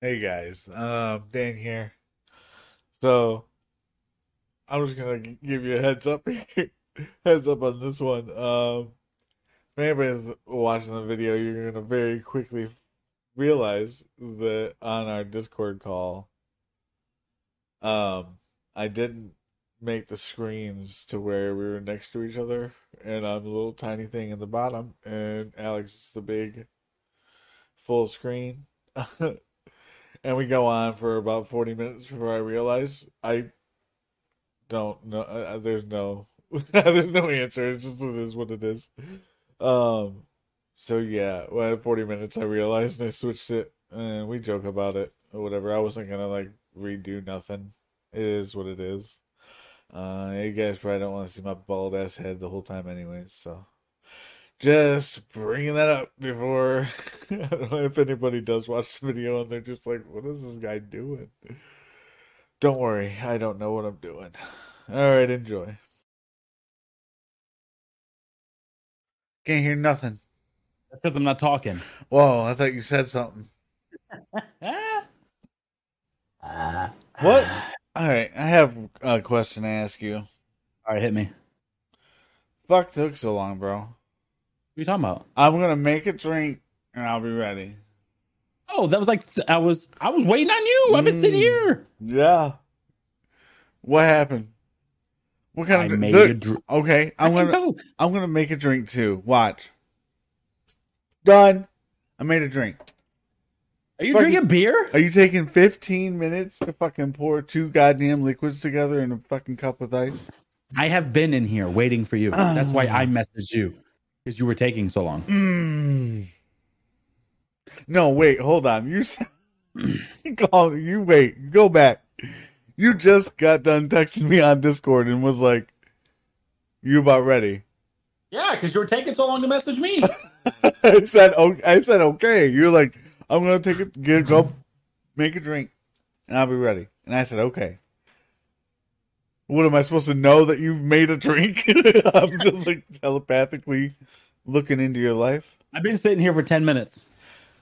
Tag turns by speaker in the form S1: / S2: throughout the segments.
S1: Hey guys, um, Dan here. So, I'm just gonna give you a heads up heads up on this one. Um, if anybody's watching the video, you're gonna very quickly realize that on our Discord call, um, I didn't make the screens to where we were next to each other, and I'm a little tiny thing in the bottom, and Alex is the big full screen. and we go on for about 40 minutes before I realize I don't know. Uh, uh, there's no, there's no answer. It's just it is what it is. Um, so yeah, well, at 40 minutes I realized and I switched it, and we joke about it or whatever. I wasn't gonna like redo nothing. It is what it is. Uh, you guys probably don't want to see my bald ass head the whole time, anyways. So just bringing that up before I don't know if anybody does watch the video and they're just like, "What is this guy doing?" Don't worry, I don't know what I'm doing. All right, enjoy. Can't hear nothing.
S2: That says I'm not talking.
S1: Whoa, I thought you said something. What? All right, I have a question to ask you.
S2: All right, hit me.
S1: Fuck took so long, bro.
S2: You talking about?
S1: I'm gonna make a drink and I'll be ready.
S2: Oh, that was like I was I was waiting on you. I've been sitting
S1: Mm.
S2: here.
S1: Yeah. What happened? What kind
S2: I
S1: of
S2: made
S1: Look,
S2: a dr-
S1: Okay, I'm gonna
S2: go.
S1: I'm gonna make a drink too. Watch. Done. I made a drink.
S2: Are you
S1: fucking-
S2: drinking beer?
S1: Are you taking 15 minutes to fucking pour two goddamn liquids together in a fucking cup with ice?
S2: I have been in here waiting for you. That's why. I messaged you because you were taking so long.
S1: Mm. No, wait, hold on. You call you wait, go back. You just got done texting me on Discord and was like, "You about ready?"
S2: Yeah, because you were taking so long to message me.
S1: I said, "Oh, I said okay." You're like, "I'm gonna take it, get go, make a drink, and I'll be ready." And I said, "Okay." What am I supposed to know that you've made a drink? I'm just like telepathically looking into your life.
S2: I've been sitting here for ten minutes.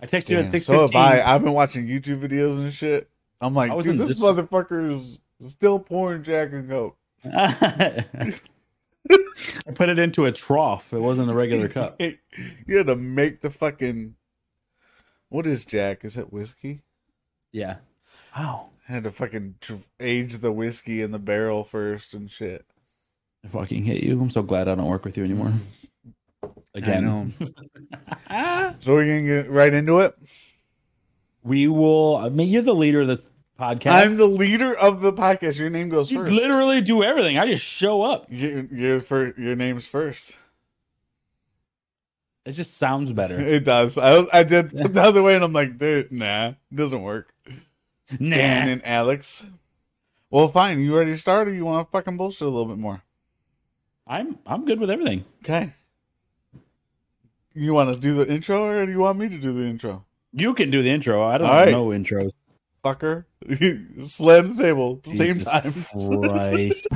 S2: I texted you at six
S1: so have I. I've been watching YouTube videos and shit. I'm like, dude, this
S2: this-
S1: motherfucker is still pouring Jack and Coke.
S2: I put it into a trough. It wasn't a regular cup.
S1: you had to make the fucking. What is Jack? Is that whiskey?
S2: Yeah. Wow.
S1: Had to fucking age the whiskey in the barrel first and shit.
S2: I fucking hate you. I'm so glad I don't work with you anymore. Mm. Again.
S1: I know. so we're gonna get right into it.
S2: we will. I mean, you're the leader of this podcast.
S1: I'm the leader of the podcast. Your name goes
S2: you
S1: first.
S2: literally do everything. I just show up.
S1: You, you're for your name's first.
S2: It just sounds better.
S1: It does. I I did the other way, and I'm like, dude, nah, it doesn't work.
S2: Nah.
S1: Dan and Alex. Well, fine. You already started. you want to fucking bullshit a little bit more?
S2: I'm I'm good with everything.
S1: Okay. You want to do the intro, or do you want me to do the intro?
S2: You can do the intro. I don't
S1: right.
S2: know intros.
S1: Fucker, slam the table at the same time.
S2: Christ.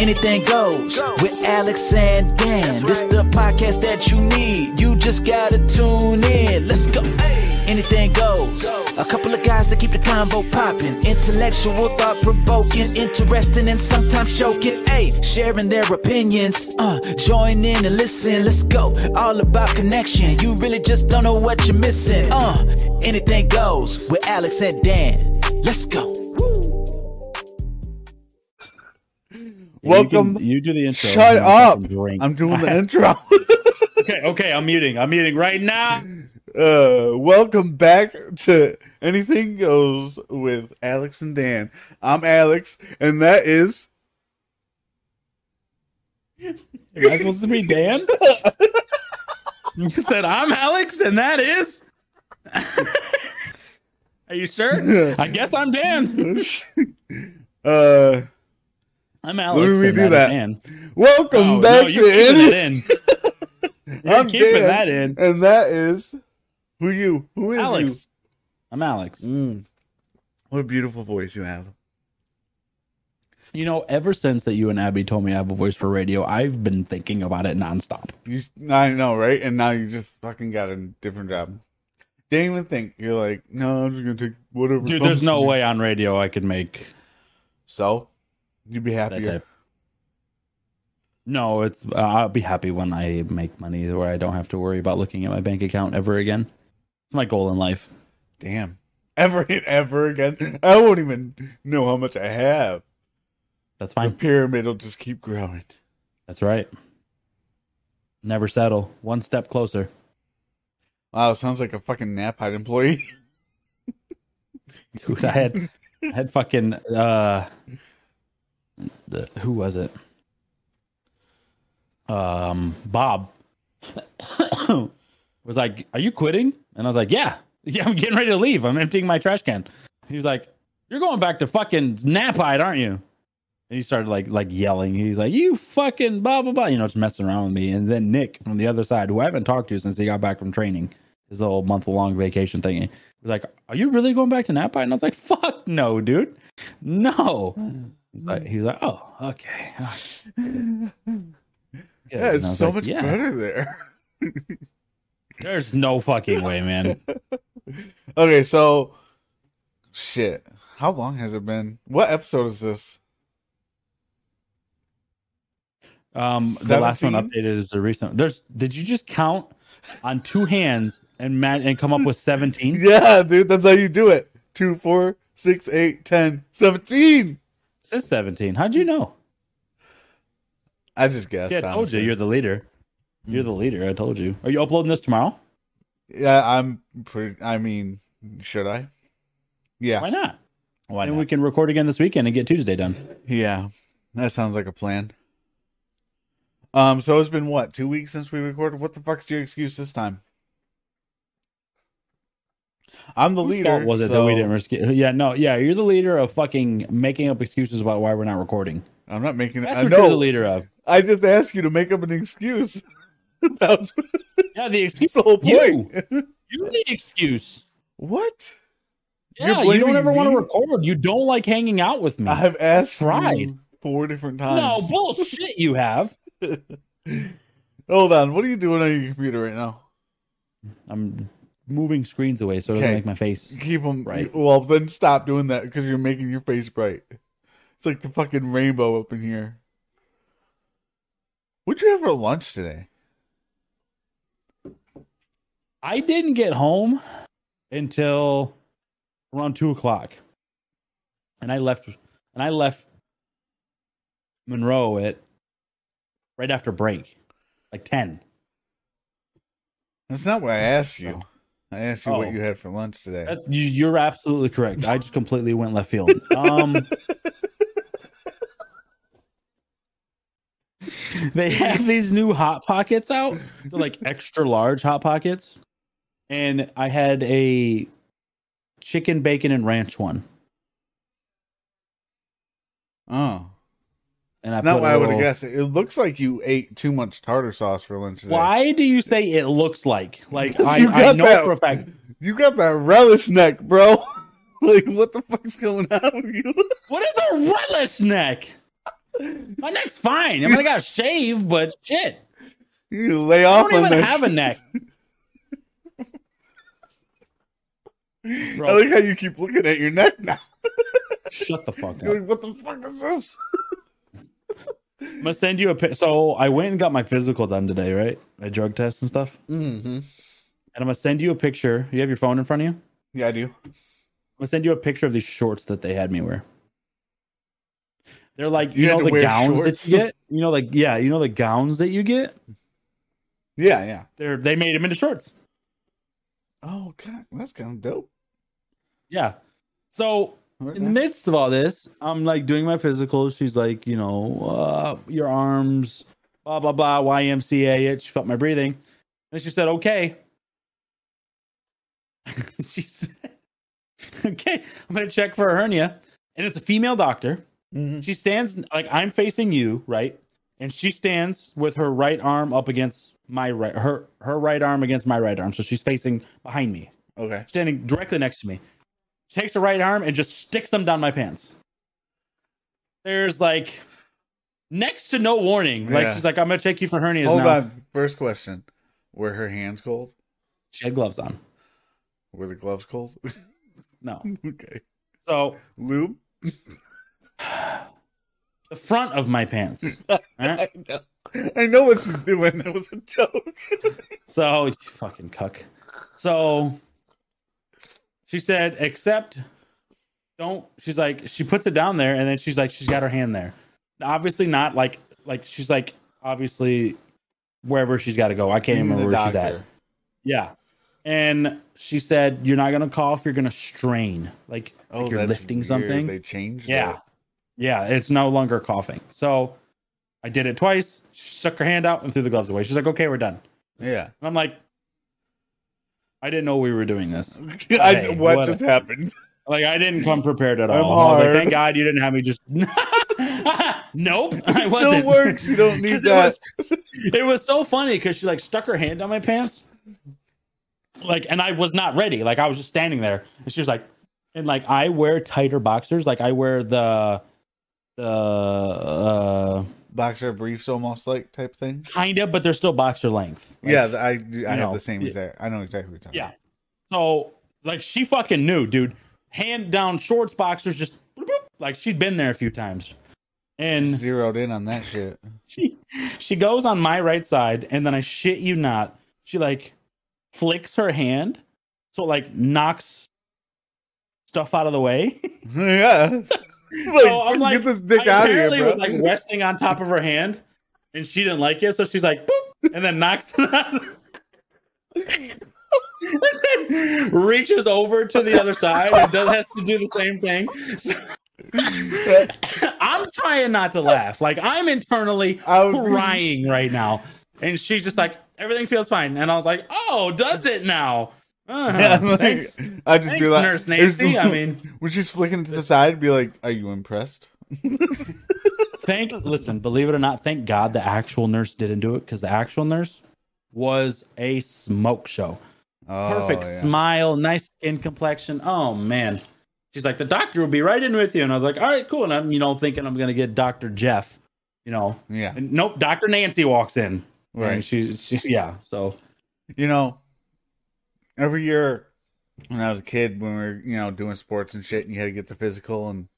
S3: Anything goes with Alex and Dan. This the podcast that you need. You just gotta tune in. Let's go. Anything goes. A couple of guys to keep the convo popping. Intellectual, thought provoking, interesting, and sometimes choking. Hey, sharing their opinions. Uh, join in and listen. Let's go. All about connection. You really just don't know what you're missing. Uh, anything goes with Alex and Dan. Let's go.
S1: Welcome.
S2: You, can- you do the intro.
S1: Shut up!
S2: drink.
S1: I'm doing the intro.
S2: okay, okay. I'm muting. I'm muting right now.
S1: Uh, welcome back to Anything Goes with Alex and Dan. I'm Alex, and that is
S2: Am I supposed to be Dan? you said I'm Alex, and that is. Are you sure? I guess I'm Dan.
S1: uh.
S2: I'm Alex.
S1: Let me
S2: and
S1: redo
S2: that is
S1: that.
S2: Dan.
S1: Welcome
S2: Oh,
S1: back
S2: no,
S1: to Any-
S2: it in. You're
S1: I'm
S2: keeping
S1: Dan,
S2: that in.
S1: and that is who you? Who is
S2: Alex. I'm Alex.
S1: Mm. What a beautiful voice you have.
S2: You know, ever since that you and Abby told me I have a voice for radio, I've been thinking about it nonstop.
S1: You, I know, right? And now you just fucking got a different job. Didn't even think. You're like, no, I'm just gonna take whatever.
S2: Dude, there's no
S1: me."
S2: way on radio I could make
S1: So, you'd be happier.
S2: No, it's uh, I'll be happy when I make money where I don't have to worry about looking at my bank account ever again. It's my goal in life.
S1: Damn. Ever and ever again. I won't even know how much I have.
S2: That's
S1: The
S2: fine.
S1: pyramid will just keep growing.
S2: That's right. Never settle. One step closer.
S1: Wow, sounds like a fucking Knapheide employee.
S2: Dude, I had I had fucking uh the, who was it? Um Bob was like, "Are you quitting?" And I was like, "Yeah. Yeah, I'm getting ready to leave. I'm emptying my trash can." He was like, "You're going back to fucking Knapheide, aren't you?" And he started like like yelling. He's like, "You fucking blah blah blah," you know, just messing around with me. And then Nick from the other side, who I haven't talked to since he got back from training, his little month long vacation thingy, was like, "Are you really going back to Knapheide?" And I was like, "Fuck no, dude, no." He's like, he was like, "Oh, okay." Good.
S1: Yeah, it's so
S2: like,
S1: much
S2: "Yeah,
S1: better there.
S2: There's no fucking way, man.
S1: Okay, so shit. How long has it been? What episode is this?
S2: Um, the last one updated is the recent. There's. Did you just count on two hands and man and come up with seventeen?
S1: Yeah, dude, that's how you do it. Two, four, six, eight, ten, seventeen.
S2: Says seventeen. How'd you know?
S1: I just guessed.
S2: Yeah, I told
S1: honestly.
S2: you. You're the leader. You're the leader. I told you. Are you uploading this tomorrow?
S1: Yeah, I'm pretty. I mean, should I? Yeah,
S2: Why not?
S1: why
S2: and we can record again this weekend and get Tuesday done.
S1: Yeah, that sounds like a plan. Um, so it's been what two weeks since we recorded. What the fuck's your excuse this time? I'm the
S2: Whose
S1: leader.
S2: was it that we didn't risk it? Yeah, no, yeah, you're the leader of fucking making up excuses about why we're not recording.
S1: I'm not making.
S2: That's
S1: I
S2: what you're the leader of.
S1: I just asked you to make up an excuse. That's
S2: Yeah, the excuse.
S1: the whole point. You.
S2: You're the excuse.
S1: what?
S2: Yeah, you don't ever want to record. You don't like hanging out with me.
S1: I have asked
S2: Tried.
S1: four different times.
S2: no bullshit. You have.
S1: Hold on. What are you doing on your computer right now?
S2: I'm moving screens away so it doesn't
S1: Okay.
S2: make my face.
S1: Keep them
S2: Right.
S1: Well, then stop doing that because you're making your face bright. It's like the fucking rainbow up in here. What'd you have for lunch today?
S2: I didn't get home until around two o'clock, and I left. And I left Monroe at right after break, like ten.
S1: That's not what I asked you. I asked you
S2: Oh.
S1: what you had for lunch today.
S2: That, you, you're absolutely correct. I just completely went left field. Um, they have these new hot pockets out. They're like extra large hot pockets, and I had a chicken bacon and ranch one,
S1: oh,
S2: and I
S1: not
S2: put
S1: what
S2: a
S1: I would have guessed. It It looks like you ate too much tartar sauce for lunch today.
S2: Why do you say it looks like? Like I,
S1: You
S2: I
S1: got
S2: know
S1: that-
S2: for a fact.
S1: You got that relish neck, bro. like, what the fuck's going on with you?
S2: What is a relish neck? My neck's fine. I mean, I got to shave, but shit,
S1: You lay off.
S2: I
S1: don't
S2: even
S1: that
S2: have a
S1: shit.
S2: neck.
S1: I like how you keep looking at your neck now.
S2: shut the fuck
S1: You're
S2: up.
S1: like, what the fuck is this?
S2: I'm gonna send you a pic. So I went and got my physical done today, right? My drug test and stuff.
S1: Mm-hmm.
S2: And I'm gonna send you a picture. You have your phone in front of you.
S1: Yeah, I do.
S2: I'm gonna send you a picture of these shorts that they had me wear. They're like you,
S1: You
S2: know the gowns
S1: shorts?
S2: that you get. You know, like yeah, you know the gowns that you get.
S1: Yeah, yeah.
S2: They're they made them into shorts.
S1: Oh, God, that's kind of dope.
S2: Yeah. So in the midst of all this, I'm like doing my physical. She's like, you know, uh, your arms, blah blah blah, YMCA. It. She felt my breathing, and she said, "Okay." she said, "Okay, I'm gonna check for a hernia," and it's a female doctor.
S1: Mhm.
S2: She stands like I'm facing you, right? And she stands with her right arm up against my right, her her right arm against my right arm, so she's facing behind me
S1: Okay.
S2: standing directly next to me. She takes her right arm and just sticks them down my pants. There's like next to no warning. Like
S1: Yeah.
S2: she's like, I'm gonna check you for hernias
S1: Hold
S2: now.
S1: on. First question. Were her hands cold?
S2: She had gloves on.
S1: Were the gloves cold?
S2: No.
S1: okay.
S2: So
S1: Lube?
S2: the front of my pants. Alright?
S1: I know. I know what she's doing. That was a joke.
S2: So fucking cuck. So she said, except don't she's like she puts it down there and then she's like she's got her hand there. Obviously not like like she's like obviously wherever she's got to go. I can't even remember where she's at. Yeah. And she said, You're not gonna cough, you're gonna strain. Like, like oh, you're
S1: Oh,
S2: lifting
S1: weird.
S2: something.
S1: They changed
S2: Yeah.
S1: it.
S2: Yeah, it's no longer coughing. So I did it twice. She stuck her hand out and threw the gloves away. She's like, Okay, we're done.
S1: Yeah.
S2: And I'm like, I didn't know we were doing this.
S1: I,
S2: Hey,
S1: what
S2: what-
S1: just happened?
S2: Like I didn't come prepared at all.
S1: I'm
S2: I was like, thank God you didn't have me just Nope. I
S1: It
S2: wasn't.
S1: still works. You don't need
S2: 'Cause
S1: that.
S2: It was, it was so funny because she like stuck her hand down my pants. Like, and I was not ready. Like I was just standing there. And she was like, and like I wear tighter boxers. Like I wear the the uh
S1: Boxer briefs, almost like type thing.
S2: kind of, but they're still boxer length. Like,
S1: yeah, I I have
S2: know,
S1: the same exact. I know exactly what you're talking
S2: Yeah. So like she fucking knew, dude. Hand down shorts, boxers, just like she'd been there a few times. And
S1: Zeroed in on that shit.
S2: she she goes on my right side, and then I shit you not, she like flicks her hand, so it like knocks stuff out of the way.
S1: yeah. Like,
S2: so I'm like,
S1: get this dick
S2: I
S1: out of here,
S2: apparently
S1: bro.
S2: was like resting on top of her hand, and she didn't like it, so she's like, boop, and then knocks it out. and then reaches over to the other side and does has to do the same thing. So- I'm trying not to laugh. Like I'm internally
S1: I would be-
S2: crying right now. And she's just like, everything feels fine. And I was like, oh, does it now? Uh,
S1: Yeah, I'm like-
S2: thanks,
S1: I'd just
S2: thanks,
S1: be like,
S2: Nurse Nancy. I mean,
S1: when she's flicking to the side, be like, "Are you impressed?"
S2: thank, listen, believe it or not, thank God the actual nurse didn't do it because the actual nurse was a smoke show.
S1: Oh,
S2: Perfect
S1: yeah.
S2: smile, nice skin complexion. Oh, man. She's like, the doctor will be right in with you. And I was like, all right, cool. And I'm, you know, thinking I'm going to get Dr. Jeff, you know.
S1: Yeah,
S2: And nope, Dr. Nancy walks in. And
S1: right.
S2: she's, she, yeah. So,
S1: You know, every year when I was a kid, when we were you know doing sports and shit, and you had to get the physical, and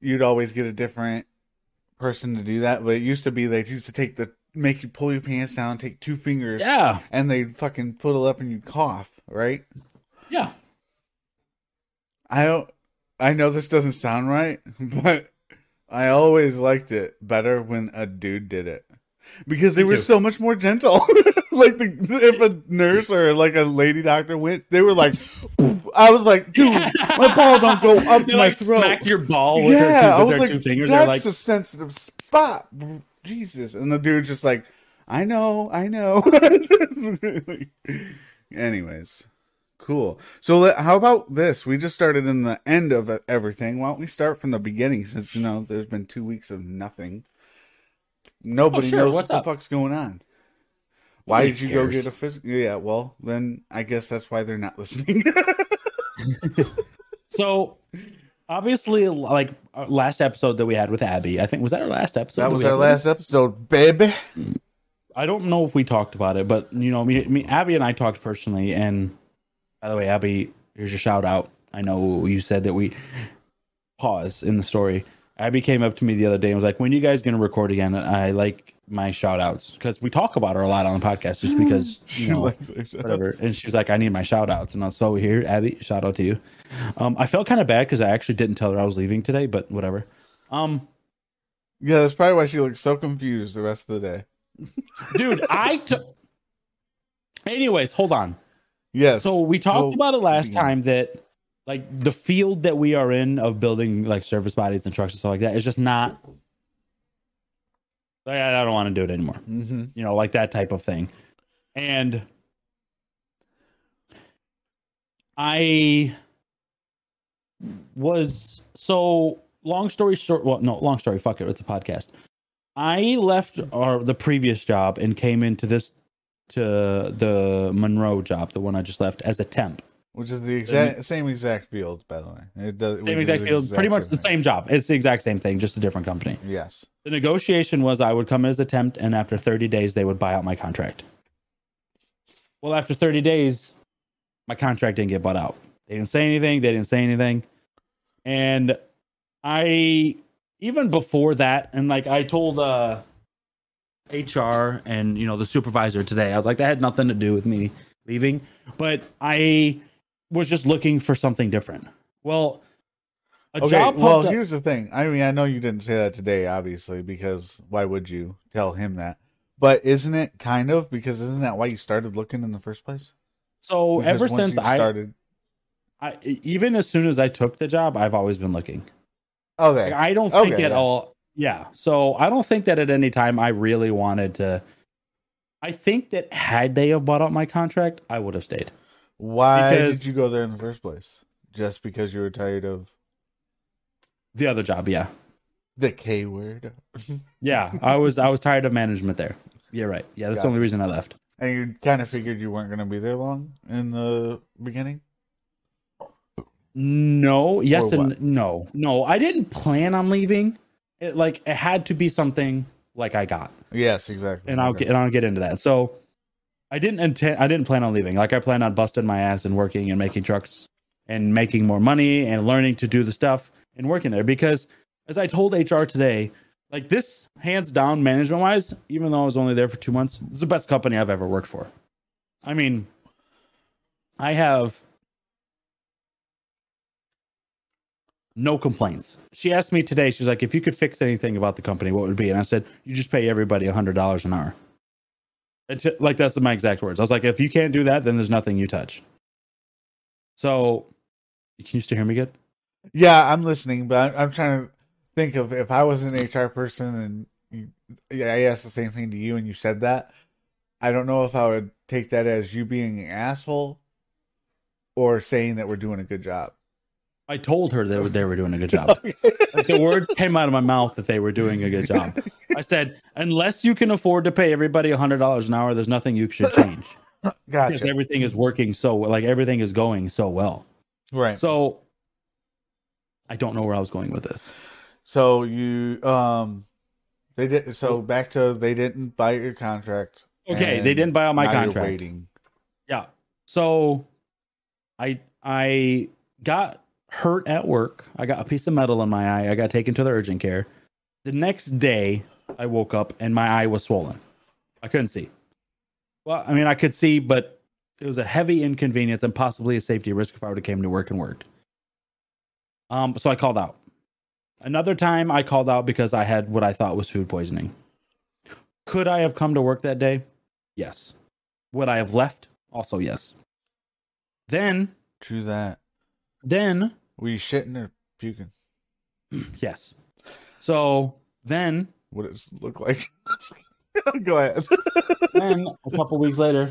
S1: you'd always get a different person to do that. But it used to be they used to take the make you pull your pants down, take two fingers,
S2: yeah.
S1: and they'd fucking put it up and you'd cough, right?
S2: Yeah.
S1: I don't. I know this doesn't sound right, but I always liked it better when a dude did it because they
S2: Me
S1: were
S2: too.
S1: so much more gentle. like the if a nurse or like a lady doctor went, they were like, I was like, dude, my ball don't go up
S2: They
S1: to my throat.
S2: smacked your ball with
S1: yeah,
S2: their,
S1: I
S2: two, with
S1: was
S2: their
S1: like,
S2: two fingers.
S1: that's
S2: like,
S1: a sensitive spot. Jesus, and the dude's just like, I know, I know. Anyways, cool. So how about this? We just started in the end of everything. Why don't we start from the beginning? Since you know there's been two weeks of nothing. Nobody
S2: Oh, sure,
S1: knows
S2: what's
S1: what
S2: up?
S1: the fuck's going on. Why
S2: Nobody
S1: did you go get a physical? Yeah, well, then I guess that's why they're not listening.
S2: so obviously, like our last episode that we had with Abby, I think was that our last episode.
S1: that was
S2: we had
S1: our last episode, baby.
S2: I don't know if we talked about it, but you know, me, me, Abby and I talked personally. And by the way, Abby, here's your shout out. I know you said that we pause in the story. Abby came up to me the other day and was like, "When you guys gonna record again?" And I like my shout outs because we talk about her a lot on the podcast, just because you know
S1: likes
S2: whatever. And she was like, "I need my shout outs," and I was so here, Abby, shout out to you. Um, I felt kind of bad because I actually didn't tell her I was leaving today, but whatever. Um,
S1: Yeah, that's probably why she looked so confused the rest of the day.
S2: dude, I took. Anyways, hold on.
S1: Yes.
S2: So we talked
S1: Well,
S2: about it last
S1: begin.
S2: time that like the field that we are in of building like service bodies and trucks and stuff like that is just not like I don't want to do it anymore.
S1: hmm
S2: You know, like that type of thing. And I was so long story short well no long story fuck it it's a podcast i left our the previous job and came into this to the monroe job the one i just left as a temp
S1: Which is the exact same exact field, by the way. It does
S2: same exact field pretty much the
S1: thing.
S2: same job it's the exact same thing just a different company
S1: Yes.
S2: the negotiation was i would come as a temp and after 30 days they would buy out my contract well after 30 days my contract didn't get bought out. They didn't say anything. They didn't say anything. And I even before that, and like I told uh HR and you know the supervisor today, I was like, that had nothing to do with me leaving, but I was just looking for something different. Well, a
S1: Okay,
S2: job
S1: well,
S2: up-
S1: here's the thing. I mean, I know you didn't say that today, obviously, because why would you tell him that? But isn't it kind of because isn't that why you started looking in the first place?
S2: so
S1: Because
S2: ever since I,
S1: started,
S2: I, even as soon as I took the job, I've always been looking.
S1: okay,
S2: Like, I don't think
S1: Okay,
S2: at
S1: yeah.
S2: all. Yeah. So I don't think that at any time I really wanted to. I think that had they have bought out my contract, I would have stayed.
S1: Why
S2: because-
S1: did you go there in the first place? Just because you were tired of
S2: The other job, yeah,
S1: the K word,
S2: yeah. I was I was tired of management there. You're right. Yeah, that's the only
S1: Gotcha.
S2: reason I left.
S1: and you kind of figured you weren't going to be there long in the beginning.
S2: No, yes and no, no. I didn't plan on leaving. It like it had to be something like I got.
S1: Yes, exactly.
S2: and I'll
S1: Okay.
S2: get and I'll get into that. So I didn't intend I didn't plan on leaving. Like I planned on busting my ass and working and making trucks and making more money and learning to do the stuff and working there because as I told HR today, like this hands down management wise, even though I was only there for 2 months, this is the best company I've ever worked for. I mean, I have no complaints. She asked me today, she's like, if you could fix anything about the company, what would it be? And I said, you just pay everybody a $100 an hour. It's like, that's my exact words. I was like, if you can't do that, then there's nothing you touch. So, can you still hear me good?
S1: Yeah, I'm listening, but I'm, I'm trying to think of if I was an HR person and you, I asked the same thing to you and you said that. I don't know if I would take that as you being an asshole or saying that we're doing a good job.
S2: I told her that they were doing a good job. Like the words came out of my mouth that they were doing a good job. I said, unless you can afford to pay everybody $100 an hour, there's nothing you should change because everything is working so like everything is going so well.
S1: Right.
S2: So, I don't know where I was going with this.
S1: So you um they did so back to they didn't buy your contract.
S2: Okay, they didn't buy out my contract.
S1: waiting.
S2: Yeah. So I I got hurt at work. I got a piece of metal in my eye. I got taken to the urgent care. The next day I woke up and my eye was swollen. I couldn't see. Well, I mean I could see, but it was a heavy inconvenience and possibly a safety risk if I would have came to work and worked. Um, so I called out. Another time I called out because I had what I thought was food poisoning. Could I have come to work that day? Yes. Would I have left? Also, yes. Then,
S1: True that.
S2: then,
S1: Were you shitting or puking?
S2: yes. So then,
S1: What does it look like? Go ahead.
S2: then a couple weeks later,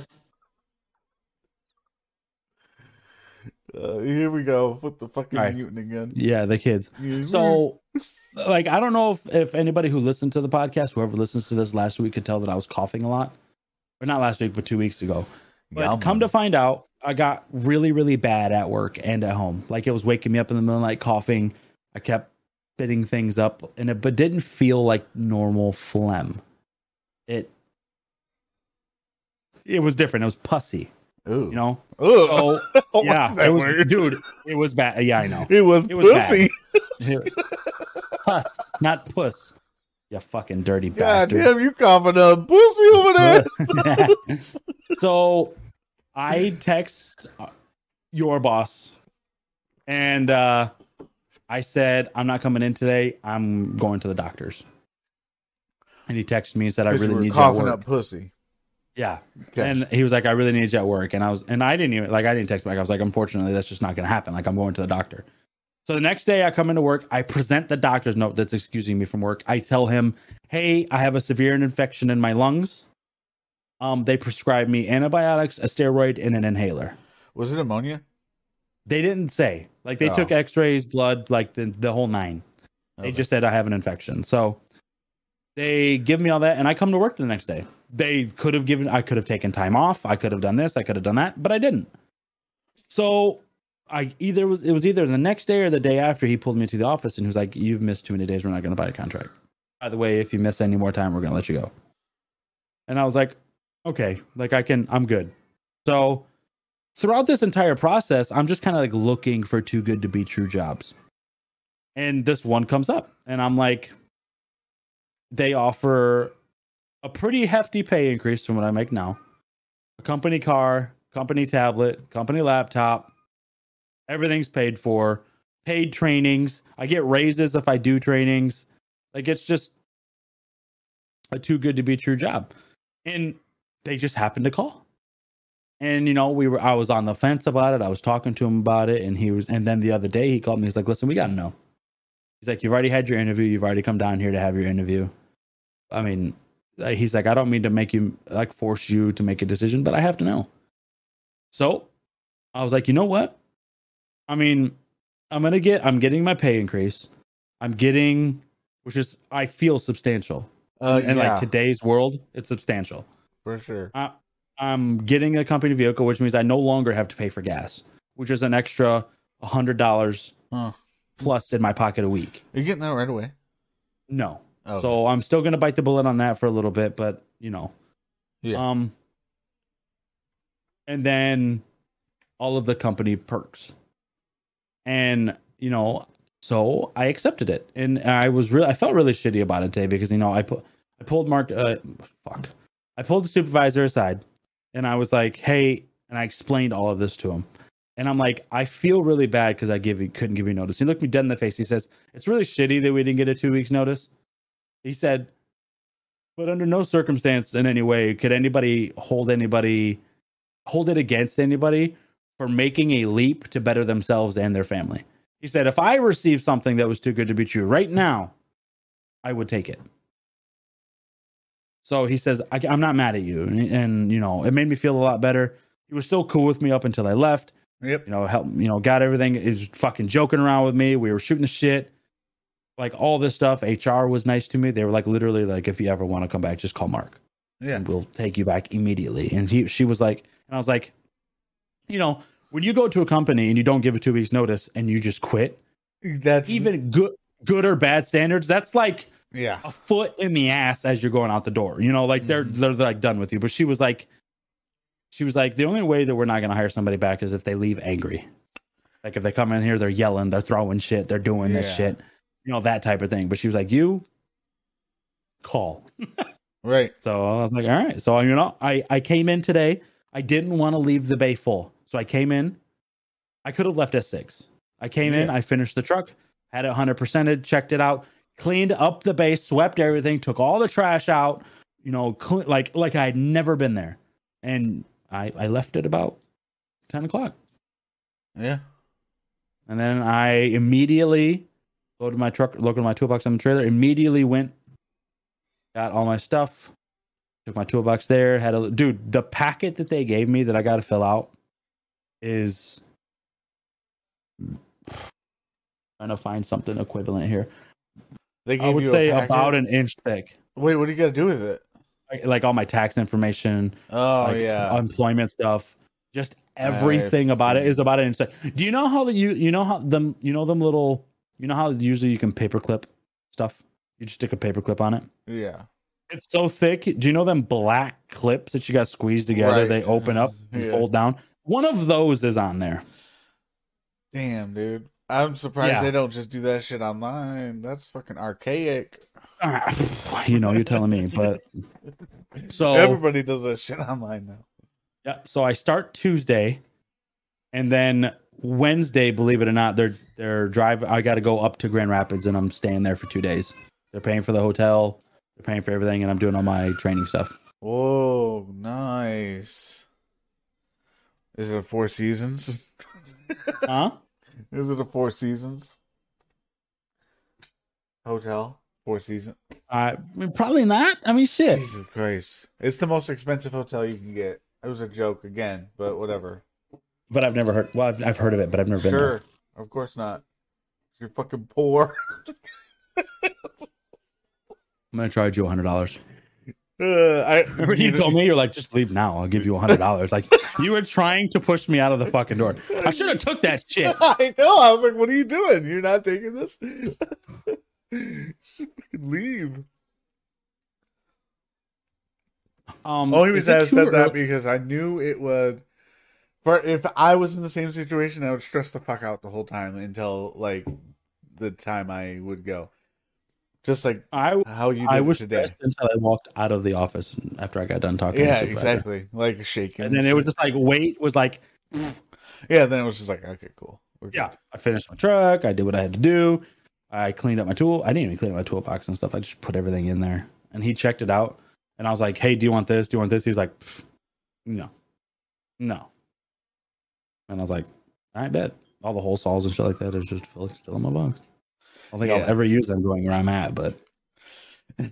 S1: Uh, here we go with the fucking
S2: right.
S1: mutant again.
S2: yeah, the kids. So, like, I don't know if, if anybody who listened to the podcast, whoever listens to this last week, could tell that I was coughing a lot. Or not last week, but two weeks ago. But
S1: Yum.
S2: come to find out, I got really, really bad at work and at home. Like it was waking me up in the middle of the night coughing. I kept spitting things up, and it but didn't feel like normal phlegm. It it was different. It was pussy,
S1: Ooh.
S2: you know.
S1: Ooh.
S2: So
S1: I
S2: yeah, it was,
S1: word.
S2: dude. It was bad. Yeah, I know.
S1: It was,
S2: it was
S1: pussy.
S2: Puss, not puss. You fucking dirty
S1: God
S2: bastard.
S1: damn, you coughing up pussy over there.
S2: so I text uh, your boss and uh, I said, I'm not coming in today. I'm going to the doctor's. And he texted me and said, I really need you at work.
S1: up pussy.
S2: Yeah.
S1: Okay.
S2: And he was like, I really need you at work. And I was, and I didn't even, like, I didn't text back. I was like, unfortunately, that's just not going to happen. Like, I'm going to the doctor. So the next day I come into work, I present the doctor's note that's excusing me from work. I tell him, hey, I have a severe infection in my lungs. Um, they prescribed me antibiotics, a steroid, and an inhaler.
S1: Was it pneumonia?
S2: They didn't say. Like they
S1: Oh.
S2: took x-rays, blood, like the, the whole nine. They just said I have an infection. So they give me all that and I come to work the next day. They could have given I could have taken time off. I could have done this, I could have done that, but I didn't. So I either was it was either the next day or the day after he pulled me to the office and he was like, You've missed too many days, we're not gonna buy a contract. By the way, if you miss any more time, we're gonna let you go. And I was like, Okay, like I can I'm good. So throughout this entire process, I'm just kind of like looking for too good to be true jobs. And this one comes up, and I'm like, they offer a pretty hefty pay increase from what I make now. A company car, company tablet, company laptop, everything's paid for, paid trainings. I get raises if I do trainings. Like it's just a too good to be true job. And they just happened to call. And you know, we were I was on the fence about it. I was talking to him about it and he was and then the other day he called me. He's like, "Listen, we got to know." He's like, "You've already had your interview. You've already come down here to have your interview." I mean, uh, he's like, "I don't mean to make you like force you to make a decision, but I have to know." So, I was like, "You know what? I mean, I'm going to get I'm getting my pay increase. I'm getting which is I feel substantial.
S1: Uh,
S2: in
S1: yeah,
S2: like today's world, it's substantial.
S1: For sure.
S2: I, I'm getting a company vehicle, which means I no longer have to pay for gas, which is an extra hundred dollars
S1: Huh.
S2: plus in my pocket a week.
S1: Are you getting that right away?
S2: No,
S1: Oh,
S2: so I'm still gonna bite the bullet on that for a little bit, but you know,
S1: yeah.
S2: um, and then all of the company perks, and you know, so I accepted it, and I was really, I felt really shitty about it today because you know, I put, I pulled Mark, uh, fuck, I pulled the supervisor aside, and I was like, hey, and I explained all of this to him. And I'm like, I feel really bad because I give you couldn't give you notice. He looked me dead in the face. He says, It's really shitty that we didn't get a two weeks notice. He said, but under no circumstance in any way could anybody hold anybody hold it against anybody for making a leap to better themselves and their family. He said, if I received something that was too good to be true right now, I would take it. So he says, I, I'm not mad at you. And, and, you know, it made me feel a lot better. He was still cool with me up until I left
S1: Yep.
S2: you know, help, you know, got everything. Is fucking joking around with me. We were shooting the shit, like all this stuff. HR was nice to me. They were like, literally, like, if you ever want to come back, just call Mark,
S1: Yeah.
S2: and we'll take you back immediately. And he, she was like, and I was like, you know, when you go to a company and you don't give a two weeks notice and you just quit,
S1: That's
S2: even good, good or bad standards, that's like
S1: yeah.
S2: a foot in the ass as you're going out the door. You know, like they're
S1: Mhm.
S2: they're, like done with you. But she was like, she was like, the only way that we're not going to hire somebody back is if they leave angry. Like if they come in here, they're yelling, they're throwing shit, they're doing this
S1: Yeah.
S2: shit, you know, that type of thing. But she was like, you call.
S1: Right.
S2: So I was like, all right. So you know, I I came in today. I didn't want to leave the bay full, so I came in. I could have left at six. I came in. I finished the truck, had it hundred percented, checked it out, cleaned up the base, swept everything, took all the trash out. You know, cle like like I had never been there, and I I left at about ten o'clock,
S1: Yeah.
S2: and then I immediately loaded my truck, loaded my toolbox on the trailer. Immediately went, got all my stuff, took my toolbox there. Had a dude. The packet that they gave me that I got to fill out is trying to find something equivalent here.
S1: They
S2: I would
S1: you
S2: say about an inch thick.
S1: Wait, what do you got to do with it?
S2: Like, like all my tax information,
S1: Oh
S2: like
S1: yeah.
S2: employment stuff. Just everything about it is about an inch thick. Do you know how the you you know how them you know them little you know how usually you can paperclip stuff? You just stick a paperclip on it.
S1: yeah.
S2: It's so thick. Do you know them black clips that you got squeezed together?
S1: Right.
S2: They open up and
S1: Yeah.
S2: fold down. One of those is on there.
S1: Damn, dude. I'm surprised
S2: Yeah.
S1: they don't just do that shit online. That's fucking archaic.
S2: Ah, you know, you're telling me, but so
S1: Everybody does that shit online now.
S2: yeah. So I start Tuesday, and then Wednesday, believe it or not, they're they're drive. I got to go up to Grand Rapids, and I'm staying there for two days. They're paying for the hotel, they're paying for everything, and I'm doing all my training stuff.
S1: Whoa, nice. Is it a Four Seasons?
S2: Huh?
S1: Is it a Four Seasons hotel? Four Seasons.
S2: I mean, probably not. I mean, shit.
S1: Jesus Christ! It's the most expensive hotel you can get. It was a joke again, but whatever.
S2: But I've never heard. Well, I've, I've heard of it, but I've never been there.
S1: Sure, of course not. You're fucking poor.
S2: I'm gonna charge you a hundred dollars.
S1: Uh, I
S2: Remember you told me you're like, just leave now. I'll give you a hundred dollars. Like you were trying to push me out of the fucking door. I should have took that shit.
S1: I know. I was like, "What are you doing? You're not taking this? You should fucking leave."
S2: Um,
S1: Only reason I said that because I knew it would But if I was in the same situation, I would stress the fuck out the whole time until like the time I would go. Just like
S2: I
S1: how you did
S2: I was
S1: today.
S2: until I walked out of the office after I got done talking.
S1: Yeah, exactly. Like shaking.
S2: And then it was just like weight was like
S1: yeah. Then it was just like okay, cool. We're good.
S2: yeah. I finished my truck. I did what I had to do. I cleaned up my tool. I didn't even clean up my toolbox and stuff. I just put everything in there. And he checked it out. And I was like, "Hey, do you want this? Do you want this?" He was like, "No, no." And I was like, "I bet." All the hole saws and shit like that is just still in my box. I don't think
S1: Yeah.
S2: I'll ever use them going where I'm at, but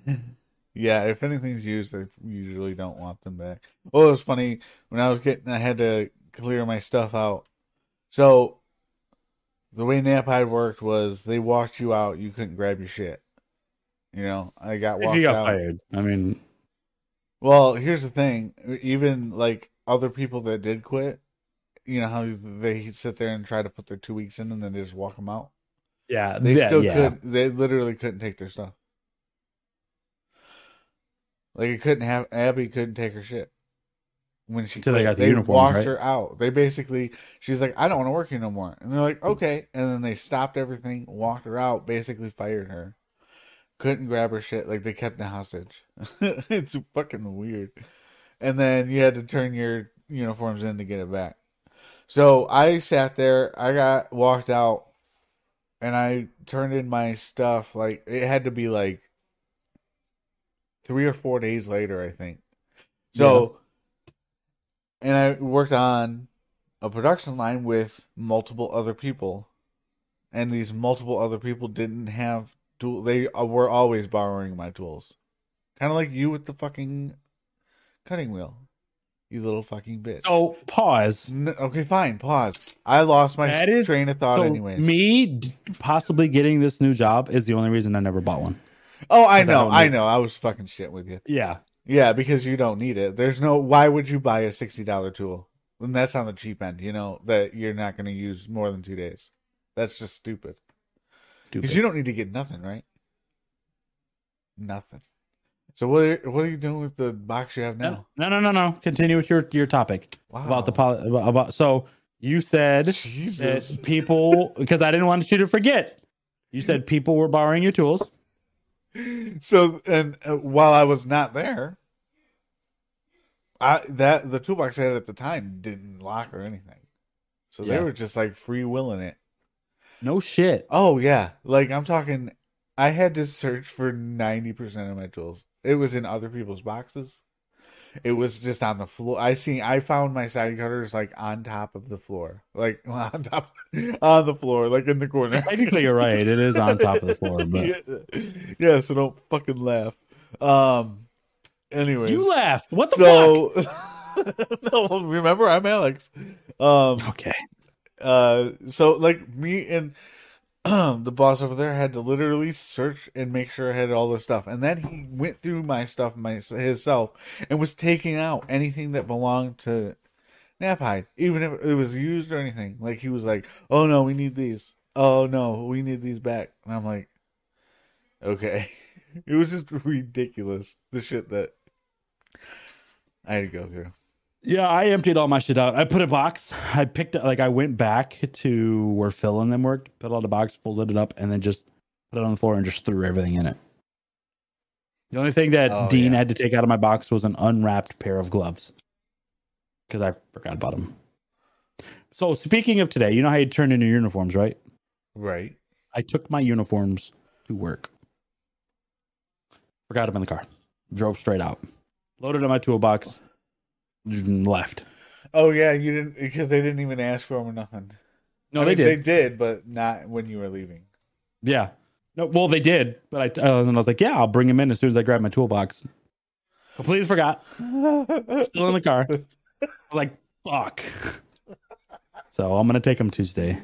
S1: yeah, if anything's used, they usually don't want them back. Well, it was funny when I was getting, I had to clear my stuff out. So the way Knapheide worked was they walked you out, you couldn't grab your shit. You know, I got walked if
S2: you got
S1: out.
S2: fired, I mean,
S1: Well, here's the thing: even like other people that did quit, you know how they sit there and try to put their two weeks in, and then they just walk them out.
S2: Yeah,
S1: They
S2: yeah,
S1: still
S2: yeah.
S1: could. They literally couldn't take their stuff. Like it couldn't have Abby couldn't take her shit when she
S2: Until they got the uniforms,
S1: walked
S2: right?
S1: her out. They basically she's like, I don't want to work here no more, and they're like, mm. okay, and then they stopped everything, walked her out, basically fired her. Couldn't grab her shit. Like they kept the hostage. it's fucking weird. And then you had to turn your uniforms in to get it back. So I sat there. I got walked out and I turned in my stuff. Like it had to be like three or four days later, I think. So, and I worked on a production line with multiple other people, and these multiple other people didn't have tool. They uh, were always borrowing my tools, kind of like you with the fucking cutting wheel. You little fucking bitch.
S2: So pause.
S1: N- okay, fine. Pause. I lost my
S2: That is-
S1: train of thought.
S2: so
S1: anyways.
S2: me possibly getting this new job is the only reason I never bought one.
S1: Oh, I
S2: I
S1: know. I,
S2: need-
S1: know. I was fucking shit with you.
S2: Yeah,
S1: Yeah, because you don't need it. There's no. Why would you buy a sixty dollar tool? And that's on the cheap end. You know that you're not going to use more than two days. That's just stupid. Because you don't need to get nothing, right? Nothing. So what? Are, what are you doing with the box you have now?
S2: No, no, no, no. Continue with your your topic
S1: Wow.
S2: about the poli- about, about. So you said
S1: Jesus.
S2: that people because I didn't want you to forget. You said people were borrowing your tools.
S1: so and uh, while I was not there, I that the toolbox I had at the time didn't lock or anything. So they were just like free willing it.
S2: No shit.
S1: Oh yeah, like I'm talking. I had to search for ninety percent of my tools. It was in other people's boxes. It was just on the floor. I see. I found my side cutters like on top of the floor, like on top on the floor, like in the corner.
S2: Technically, you're right. It is on top of the floor, but
S1: yeah. so don't fucking laugh. Um. Anyways,
S2: you laughed. What the
S1: so no, remember I'm Alex. Um.
S2: Okay.
S1: Uh, so like me and the boss over there had to literally search and make sure I had all the stuff, and then he went through my stuff my himself and was taking out anything that belonged to Knapheide, even if it was used or anything. Like he was like, "Oh no, we need these. Oh no, we need these back," and I'm like, "Okay." It was just ridiculous the shit that I had to go through.
S2: Yeah, I emptied all my shit out. I put a box. I picked it like I went back to where Phil and them worked, put out a box, folded it up, and then just put it on the floor and just threw everything in it. The only thing that
S1: Oh,
S2: Dean
S1: yeah.
S2: had to take out of my box was an unwrapped pair of gloves because I forgot about them. So speaking of today, you know how you turn in your uniforms, right?
S1: Right.
S2: I took my uniforms to work. Forgot them in the car. Drove straight out. Loaded in my toolbox. Left.
S1: Oh yeah, you didn't because they didn't even ask for them or nothing.
S2: No,
S1: I
S2: they
S1: mean,
S2: did.
S1: They did, but not when you were leaving.
S2: Yeah. No, well, they did, but I uh, and I was like, yeah, I'll bring him in as soon as I grab my toolbox. Completely forgot. Still in the car. I was like, fuck. So I'm gonna take him Tuesday.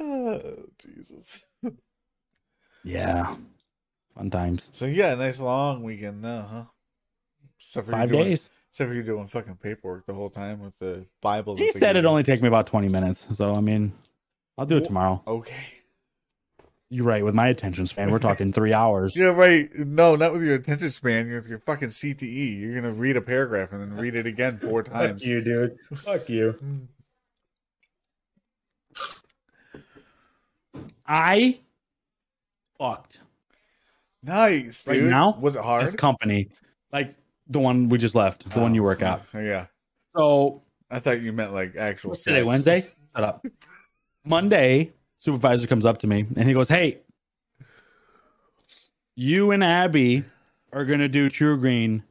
S1: oh, Jesus.
S2: Yeah. Fun times.
S1: So yeah, nice long weekend now, huh? Except for you
S2: Five
S1: doing,
S2: days.
S1: Except for you doing fucking paperwork the whole time with the Bible.
S2: He said it'd only take me about 20 minutes. So I mean, I'll do it tomorrow.
S1: Okay.
S2: You're right. With my attention span, we're talking three hours.
S1: Yeah, right. No, not with your attention span. You're with your fucking CTE. You're gonna read a paragraph and then read it again four
S2: Fuck
S1: times.
S2: you, dude. Fuck you. I fucked
S1: Nice,
S2: Right
S1: dude.
S2: now?
S1: was it hard?
S2: this company, like the one we just left, the one you work at.
S1: Oh, Yeah,
S2: So
S1: I thought you meant like actual.
S2: today? Wednesday. Shut up. Monday, supervisor comes up to me and he goes, "Hey, you and Abby are gonna do TruGreen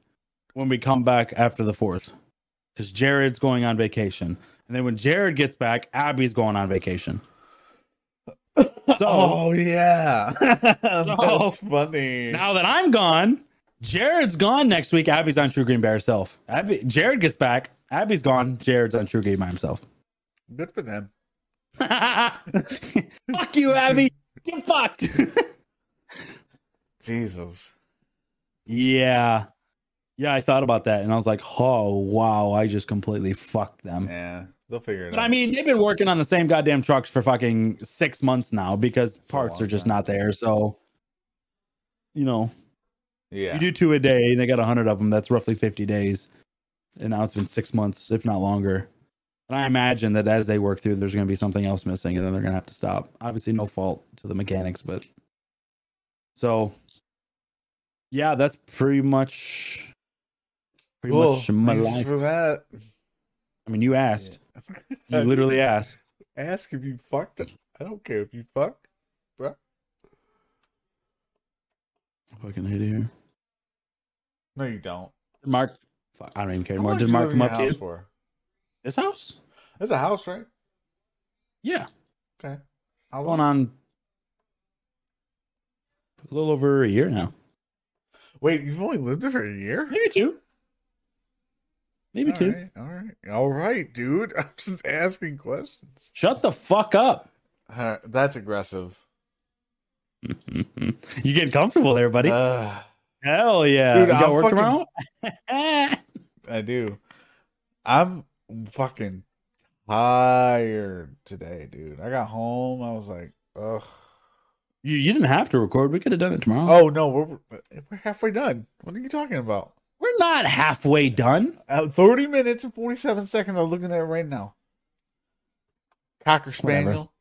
S2: when we come back after the fourth, because Jared's going on vacation, and then when Jared gets back, Abby's going on vacation." So
S1: Oh yeah, that's funny.
S2: now that I'm gone, Jared's gone next week. Abby's on TruGreen by herself. Abby, Jared gets back. Abby's gone. Jared's on TruGreen by himself.
S1: Good for them.
S2: Fuck you, Abby. Get fucked.
S1: Jesus.
S2: yeah. Yeah, I thought about that and I was like, oh, wow, I just completely fucked them.
S1: Yeah, they'll figure it
S2: But
S1: out.
S2: But I mean, they've been working on the same goddamn trucks for fucking six months now because
S1: a
S2: parts are just
S1: time.
S2: not there. So, you know,
S1: yeah,
S2: you do two a day and they got a 100 of them. That's roughly 50 days. And now it's been six months, if not longer. And I imagine that as they work through, there's going to be something else missing and then they're going to have to stop. Obviously, no fault to the mechanics, but so yeah, that's pretty much pretty
S1: cool.
S2: much my
S1: Thanks
S2: life.
S1: for that.
S2: I mean, you asked. You literally asked.
S1: ask if you fucked. I don't care if you fuck, bro.
S2: Fucking hit here.
S1: No, you don't.
S2: Mark, fuck, I don't even care
S1: How
S2: anymore. Did
S1: you
S2: Mark
S1: live in
S2: come
S1: your
S2: up to
S1: house for?
S2: This house?
S1: It's a house, right?
S2: Yeah.
S1: Okay. How
S2: Going
S1: long?
S2: on a little over a year now.
S1: Wait, you've only lived there for a year?
S2: Maybe two. Maybe
S1: All
S2: two.
S1: right, all right, all right, dude. I'm just asking questions.
S2: Shut the fuck up.
S1: Uh, that's aggressive.
S2: you getting comfortable there, buddy?
S1: Uh,
S2: Hell yeah.
S1: Dude,
S2: you got
S1: I'm
S2: work
S1: fucking-
S2: tomorrow?
S1: I do. I'm fucking tired today, dude. I got home. I was like, ugh.
S2: you, you didn't have to record. We could have done it tomorrow.
S1: Oh no, we're we're halfway done. What are you talking about?
S2: We're not halfway done.
S1: At 30 minutes and 47 seconds. I'm looking at it right now. Cocker
S2: Whatever.
S1: spaniel.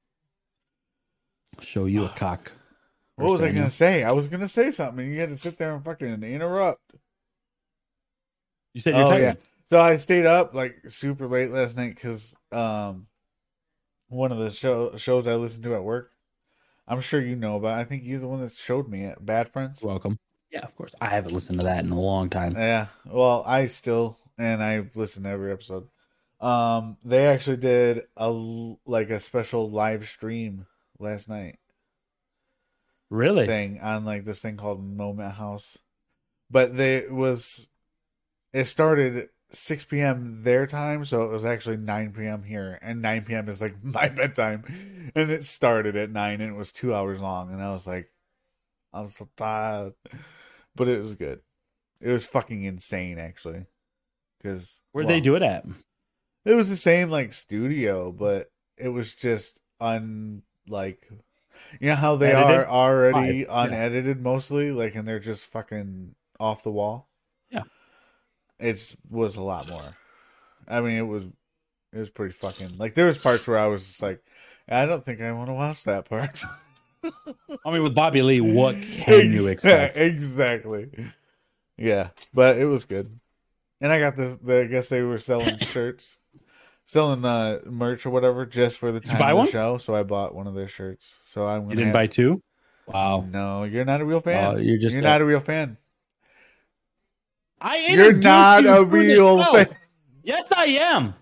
S2: Show you a cock.
S1: What was I gonna say? I was gonna say something. and You had to sit there and fucking interrupt.
S2: You said you're
S1: Oh,
S2: tired.
S1: yeah. So I stayed up like super late last night because um, one of the show shows I listened to at work. I'm sure you know about. I think you're the one that showed me it. Bad Friends.
S2: Welcome. Yeah, of course. I haven't listened to that in a long time.
S1: Yeah. Well, I still and I've listened to every episode. Um, they actually did a like a special live stream last night
S2: Really?
S1: thing on like this thing called Moment House, but they it was it started 6 p.m. their time, so it was actually 9 p.m. here, and 9 p.m. is like my bedtime, and it started at nine, and it was two hours long, and I was like, I was so tired, ah. but it was good. It was fucking insane, actually, because
S2: Where'd they do it at?
S1: it was the same like studio, but it was just un like you know how they
S2: Edited?
S1: are already
S2: yeah.
S1: unedited mostly, like and they're just fucking off the wall.
S2: Yeah.
S1: it was a lot more. I mean it was it was pretty fucking like there was parts where I was just like, I don't think I want to watch that part.
S2: I mean, with Bobby Lee, what can you expect?
S1: Exactly. Yeah, but it was good. And I got the, the I guess they were selling shirts, selling uh merch or whatever just for the time
S2: buy
S1: of
S2: one?
S1: the show. So I bought one of their shirts. So I'm gonna
S2: You didn't
S1: have-
S2: buy two? Wow.
S1: No, you're not a real fan.
S2: Oh, you're just
S1: you're
S2: a-
S1: not a real fan.
S2: I
S1: You're not
S2: you
S1: a real fan.
S2: Yes, I am.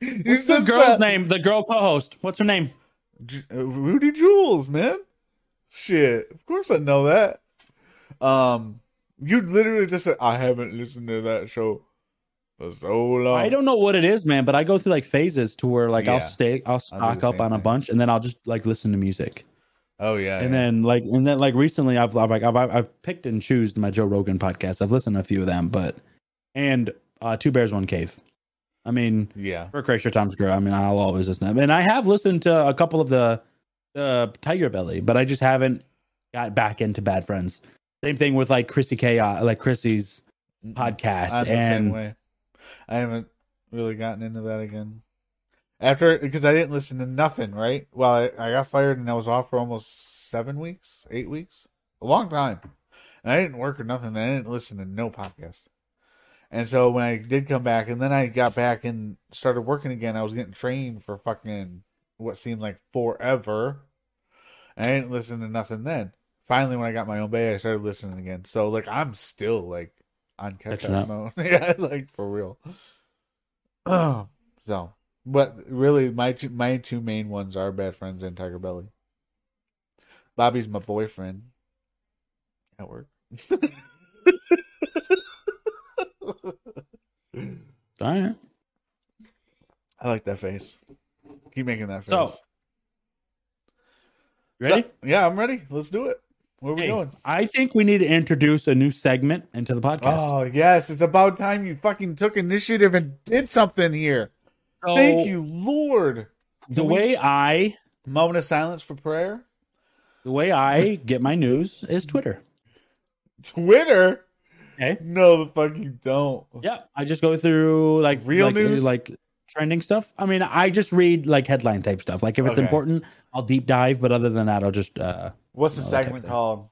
S2: What's the girl's
S1: said-
S2: name? The girl co-host. What's her name?
S1: J- uh, Rudy Jules, man. Shit, of course I know that. Um, you literally just said I haven't listened to that show for so long.
S2: I don't know what it is, man, but I go through like phases to where like I'll stay, I'll stock up on a
S1: thing.
S2: bunch, and then I'll just like listen to music.
S1: Oh yeah,
S2: and
S1: yeah.
S2: then like and then like recently I've I've like I've, I've picked and choose my Joe Rogan podcast. I've listened to a few of them, but and uh Two Bears One Cave. I mean,
S1: yeah,
S2: for Crazy Tom's Grow. I mean, I'll always listen to them, and I have listened to a couple of the uh, Tiger Belly, but I just haven't got back into Bad Friends. Same thing with like Chrissy Chaos, like Chrissy's podcast,
S1: I'm the same
S2: and
S1: way. I haven't really gotten into that again. After because I didn't listen to nothing, right? Well, I, I got fired and I was off for almost seven weeks, eight weeks, a long time. And I didn't work or nothing. I didn't listen to no podcast. And so when I did come back, and then I got back and started working again, I was getting trained for fucking what seemed like forever. And I didn't listen to nothing then. Finally, when I got my own bay, I started listening again. So like I'm still like on catch
S2: Catching
S1: up mode. yeah, like for real. Oh, so but really, my two, my two main ones are Bad Friends and Tiger Belly. Bobby's my boyfriend at work.
S2: right.
S1: I like that face. Keep making that face.
S2: So, ready?
S1: So- yeah, I'm ready. Let's do it. Where are we
S2: Hey,
S1: going?
S2: I think we need to introduce a new segment into the podcast.
S1: Oh yes, it's about time you fucking took initiative and did something here.
S2: So,
S1: Thank you, Lord.
S2: The way I
S1: Moment of silence for prayer.
S2: the way I get my news is Twitter.
S1: Twitter.
S2: Okay.
S1: No, the fuck you don't.
S2: Yeah, I just go through like
S1: Real
S2: like,
S1: news?
S2: like trending stuff. I mean, I just read like headline type stuff. Like if it's
S1: Okay.
S2: important, I'll deep dive. But other than that, I'll just uh
S1: What's the
S2: that
S1: segment called?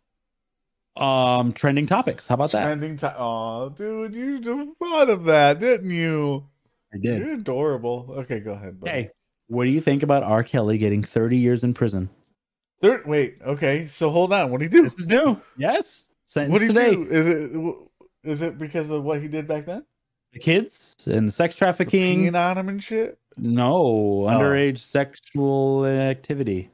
S2: um trending topics. How about that?
S1: Trending time. Oh, dude, you just thought of that, didn't you?
S2: I did.
S1: You're adorable. Okay, go ahead. buddy.
S2: Okay, what do you think about R. Kelly getting 30 years in prison?
S1: Third, wait. Okay, so hold on. What do you do?
S2: This is new. Yes, sentence
S1: What do you
S2: today.
S1: do? Is it is it because of what he did back then?
S2: The kids and the sex trafficking.
S1: Peeing on him and shit.
S2: No, underage sexual activity.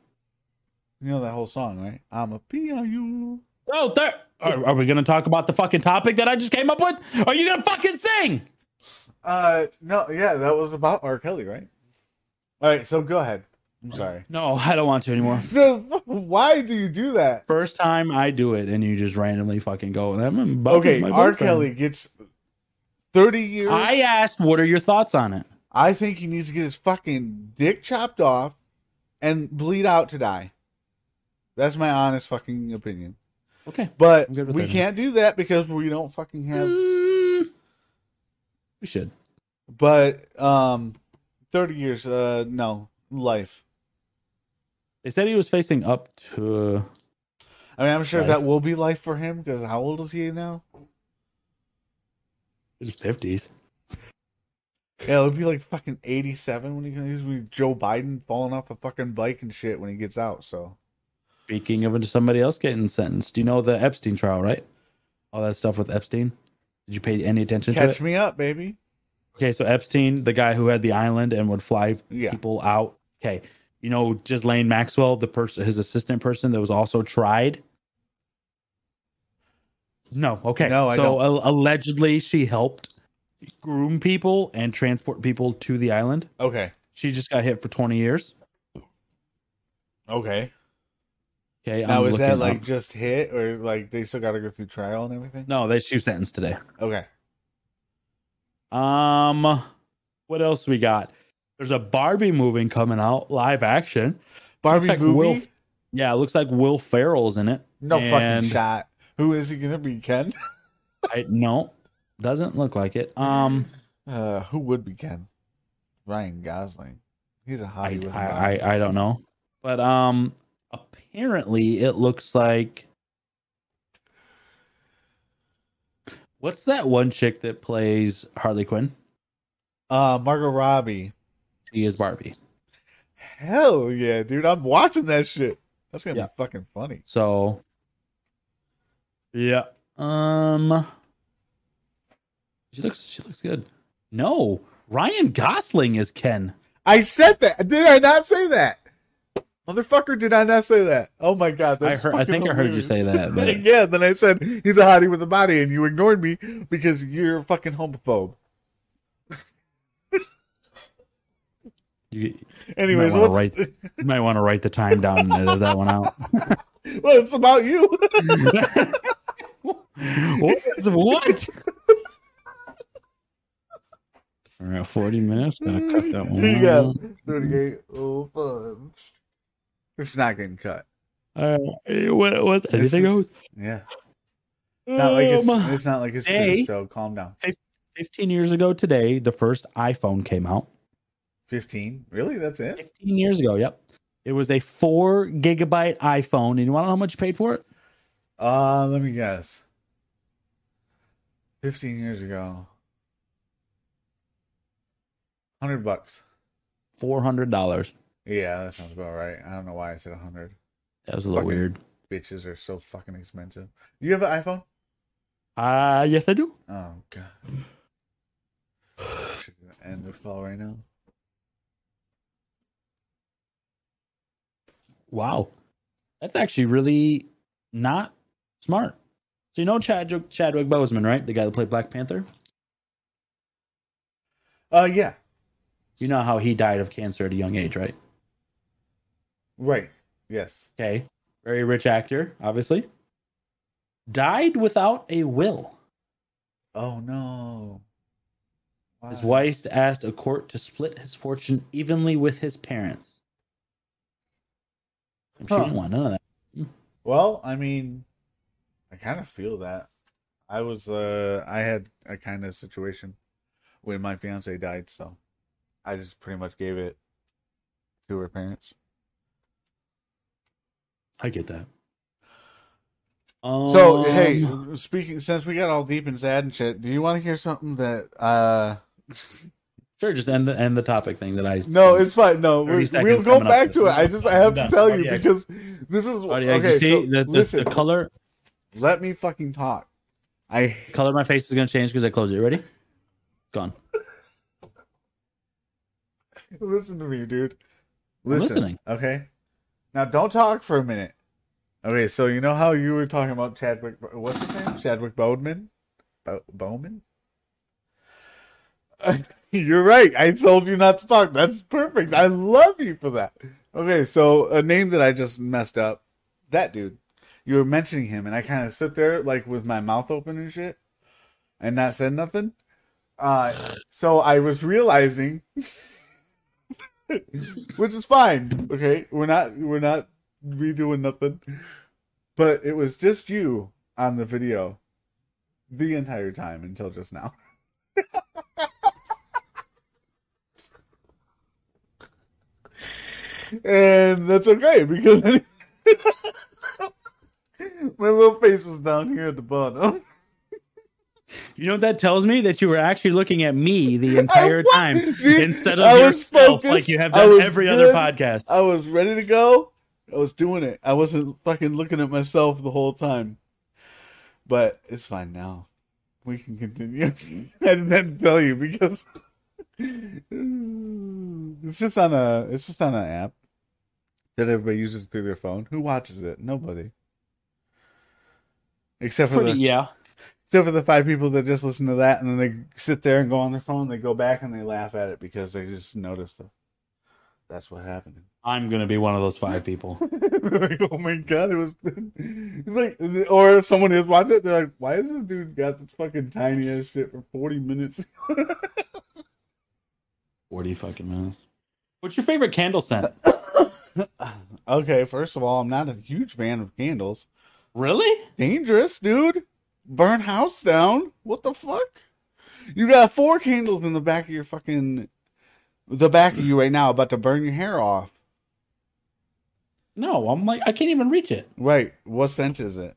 S1: You know that whole song, right? I'm a you.
S2: Oh, there. Are, are we going to talk about the fucking topic that I just came up with? Are you going to fucking sing?
S1: Uh, no, yeah, that was about R. Kelly, right? All right, so go ahead. I'm sorry.
S2: No, I don't want to anymore.
S1: Why do you do that?
S2: First time I do it, and you just randomly fucking go. "I'm
S1: Okay,
S2: my
S1: R. Kelly gets 30 years.
S2: I asked, what are your thoughts on it?
S1: I think he needs to get his fucking dick chopped off and bleed out to die. That's my honest fucking opinion.
S2: Okay.
S1: But
S2: I'm good with
S1: we
S2: that.
S1: can't do that because we don't fucking have.
S2: Mm, we should.
S1: But um, 30 years, uh, no life.
S2: They said he was facing up to.
S1: Uh, I mean, I'm sure
S2: Life.
S1: that will be life for him because how old is he now?
S2: His fifties.
S1: Yeah, it would be like fucking 87 when he he's with Joe Biden falling off a fucking bike and shit when he gets out. So
S2: Speaking of somebody else getting sentenced, do you know the Epstein trial, right? All that stuff with Epstein. Did you pay any attention to
S1: catch me up, baby.
S2: Okay, so Epstein, the guy who had the island and would fly
S1: Yeah.
S2: people out. Okay, you know Ghislaine Maxwell, the person, his assistant person that was also tried. No, okay.
S1: No, I
S2: so a- allegedly, she helped groom people and transport people to the island.
S1: Okay.
S2: She just got hit for twenty years.
S1: Okay.
S2: Okay,
S1: Now
S2: I'm
S1: is that like
S2: up-
S1: just hit or like they still got to go through trial and everything?
S2: no? They she was sentenced today.
S1: Okay.
S2: Um, what else we got? There's a Barbie movie coming out, live action.
S1: Barbie
S2: like
S1: movie?
S2: Will- Yeah, it looks like Will Ferrell's in it.
S1: no
S2: and
S1: fucking shot. Who is he gonna be? Ken?
S2: I no, doesn't look like it. Um,
S1: Uh, who would be Ken? Ryan Gosling. He's a
S2: I
S1: a
S2: I,
S1: body.
S2: I I don't know, but um, apparently it looks like. What's that one chick that plays Harley Quinn?
S1: Uh, Margot Robbie.
S2: She is Barbie.
S1: Hell yeah, dude! I'm watching that shit. That's gonna
S2: Yeah.
S1: be fucking funny.
S2: So, yeah. Um, she looks she looks good. No, Ryan Gosling is Ken.
S1: I said that. Did I not say that? Motherfucker, did I not say that? Oh my god,
S2: I, heard, I think hilarious. I heard you say that. But...
S1: yeah, then I said he's a hottie with a body, and you ignored me because you're fucking homophobe.
S2: you,
S1: Anyways,
S2: you
S1: might,
S2: write, you might want to write the time down and that one out.
S1: well, it's about you.
S2: what? Is, what? All right, 40 minutes. Gonna cut that one.
S1: Thirty-eight got 3805. It's not getting cut.
S2: Uh, what? What? Anything goes.
S1: Yeah. Not like it's,
S2: Um,
S1: it's not like it's
S2: hey.
S1: true, so calm down.
S2: 15 years ago today, the first iPhone came out.
S1: 15? Really? That's it?
S2: 15 years ago. Yep. It was a four gigabyte iPhone. And you want to know how much you paid for it?
S1: Uh, let me guess. 15 years ago. 100 bucks.
S2: $400.
S1: Yeah, that sounds about right. I don't know why I said 100.
S2: That was a little
S1: Fucking-
S2: weird.
S1: Bitches are so fucking expensive. Do you have an iPhone?
S2: Uh, yes, I do.
S1: Oh, God. Should I end this call right now?
S2: Wow. That's actually really not smart. So you know Chadwick, Chadwick Boseman, right? The guy that played Black Panther?
S1: Uh, yeah.
S2: You know how he died of cancer at a young age, right?
S1: Right. Yes.
S2: Okay. Very rich actor, obviously. Died without a will.
S1: Oh, no.
S2: His wife asked a court to split his fortune evenly with his parents. She
S1: Huh.
S2: didn't want none of that.
S1: Well, I mean, I kind of feel that. I was, uh, I had a kind of situation when my fiance died, so I just pretty much gave it to her parents.
S2: I get that.
S1: So, hey,
S2: Um,
S1: speaking, since we got all deep and sad and shit, do you want to hear something that, uh,
S2: sure, just end the end the topic thing that I.
S1: no, it's fine. No, we, we'll go back to it. I just, I have to
S2: Done.
S1: tell
S2: Oh,
S1: you
S2: yeah.
S1: because this is,
S2: Oh, yeah,
S1: okay,
S2: see
S1: so
S2: the, the,
S1: listen,
S2: the color
S1: let me fucking talk. I
S2: color of my face is gonna change because I close it. Ready? Gone.
S1: Listen to me, dude.
S2: I'm listening.
S1: Okay. Now don't talk for a minute. Okay, so you know how you were talking about Chadwick what's his name? Chadwick Boseman? Bo- Bowman? You're right. I told you not to talk. That's perfect. I love you for that. Okay, so a name that I just messed up. That dude. You were mentioning him and I kind of sit there like with my mouth open and shit and not said nothing. Uh so I was realizing which is fine. Okay, we're not we're not redoing nothing, but it was just you on the video the entire time until just now. and that's okay because my little face is down here at the bottom.
S2: You know what that tells me? That you were actually looking at me the entire time instead of
S1: I
S2: yourself,
S1: focused.
S2: like you have done every other podcast.
S1: I was ready to go. I was doing it. I wasn't fucking looking at myself the whole time. But it's fine now. We can continue. I didn't have to tell you because it's just on a it's just on an app that everybody uses through their phone. Who watches it? Nobody. Except for
S2: Pretty,
S1: the
S2: yeah.
S1: Except for the five people that just listen to that and then they sit there and go on their phone, they go back and they laugh at it because they just noticed that that's what happened.
S2: I'm gonna be one of those five people.
S1: like, oh my god, it was. It's like, or if someone is watching it, they're like, "Why is this dude got this fucking tiny ass shit for forty minutes?"
S2: Forty fucking minutes. What's your favorite candle scent?
S1: okay, first of all, I'm not a huge fan of candles.
S2: Really?
S1: Dangerous, dude. Burn house down. What the fuck? You got four candles in the back of your fucking, the back of you right now, about to burn your hair off.
S2: No, I'm like I can't even reach it.
S1: Right. What scent is it?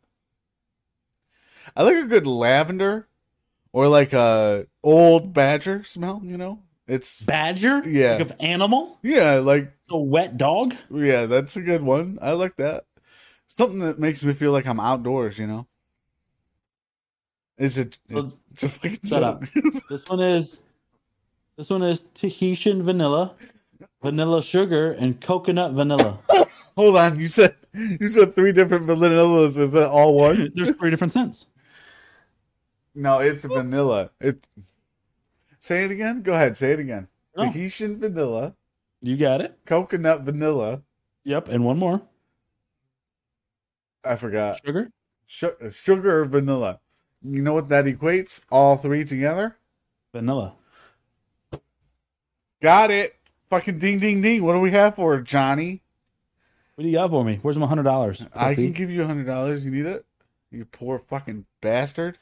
S1: I like a good lavender or like a old badger smell, you know? It's
S2: Badger?
S1: Yeah.
S2: Like of animal?
S1: yeah, like
S2: It's a wet dog?
S1: yeah, that's a good one. I like that. Something that makes me feel like I'm outdoors, you know? Is it
S2: So-
S1: it's a fucking
S2: Shut up. This one is this one is Tahitian vanilla, vanilla sugar, and coconut vanilla.
S1: Hold on, you said you said three different vanillas. Is that all one?
S2: There's three different scents.
S1: No, it's vanilla. It Say it again? Go ahead, say it again.
S2: No.
S1: Tahitian vanilla,
S2: You got it.
S1: coconut vanilla.
S2: Yep, and one more.
S1: I forgot.
S2: Sugar.
S1: Su- sugar or vanilla. You know what that equates? All three together?
S2: Vanilla.
S1: Got it. Fucking ding ding ding. What do we have for Johnny?
S2: What do you got for me? Where's my hundred dollars?
S1: I can give you a hundred dollars. You need it? You poor fucking bastard.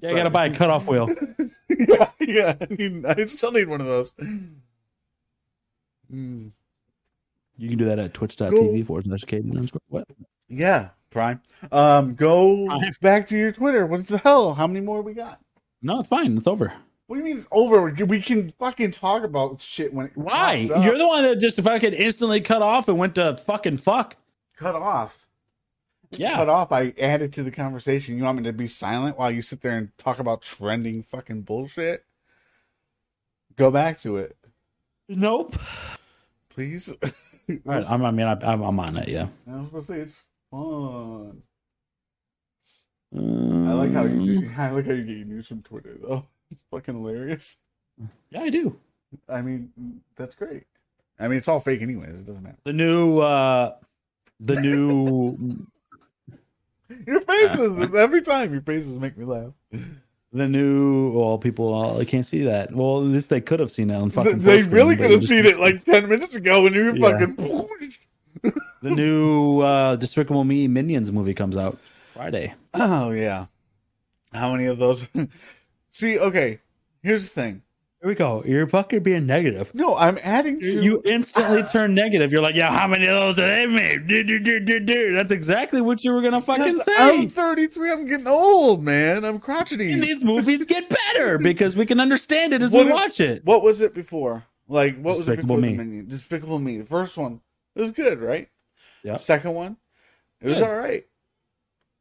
S2: Yeah, I gotta buy a cutoff wheel.
S1: yeah, yeah. I, need, I still need one of those. Mm.
S2: You can do that at twitch.tv forward slash Katie underscore. What?
S1: Yeah, Prime. Um, go
S2: Prime.
S1: back to your Twitter. What the hell? How many more we got?
S2: No, it's fine. It's over.
S1: What do you mean it's over? We can fucking talk about shit when it
S2: Why?
S1: pops up.
S2: You're the one that just fucking instantly cut off and went to fucking fuck.
S1: cut off.
S2: Yeah.
S1: Cut off. I added to the conversation. You want me to be silent while you sit there and talk about trending fucking bullshit? Go back to it,
S2: Nope.
S1: please.
S2: Right. I'm, I mean, I, I'm, I'm on it. Yeah.
S1: I was gonna say it's fun. I
S2: I
S1: like how you. I like how you get news from Twitter though. It's fucking hilarious.
S2: Yeah, I do.
S1: I mean, that's great. I mean, it's all fake anyways. It doesn't matter.
S2: The new, uh, the new,
S1: Your faces every time. Your faces make me laugh.
S2: The new. Well, people uh, can't see that. Well, at least they could have seen that on fucking.
S1: They really could have seen it like ten minutes ago when you were
S2: Yeah.
S1: fucking.
S2: The new uh, Despicable Me Minions movie comes out Friday.
S1: Oh yeah. How many of those? See, okay. Here's the thing.
S2: Here we go. You're fucking being negative.
S1: No, I'm adding to.
S2: You instantly turn negative. You're like, yeah, how many of those have they made? Do, do, do, do, do. That's exactly what you were gonna fucking
S1: That's-
S2: say.
S1: I'm 33. I'm getting old, man. I'm crotchety.
S2: and these movies get better because we can understand it as
S1: What
S2: we
S1: if-
S2: watch it.
S1: What was it before? Like, what was it
S2: Despicable
S1: before
S2: Me.
S1: the Minion? Despicable Me. The first one, it was good, right?
S2: Yep.
S1: Second one, it was
S2: Good.
S1: all right.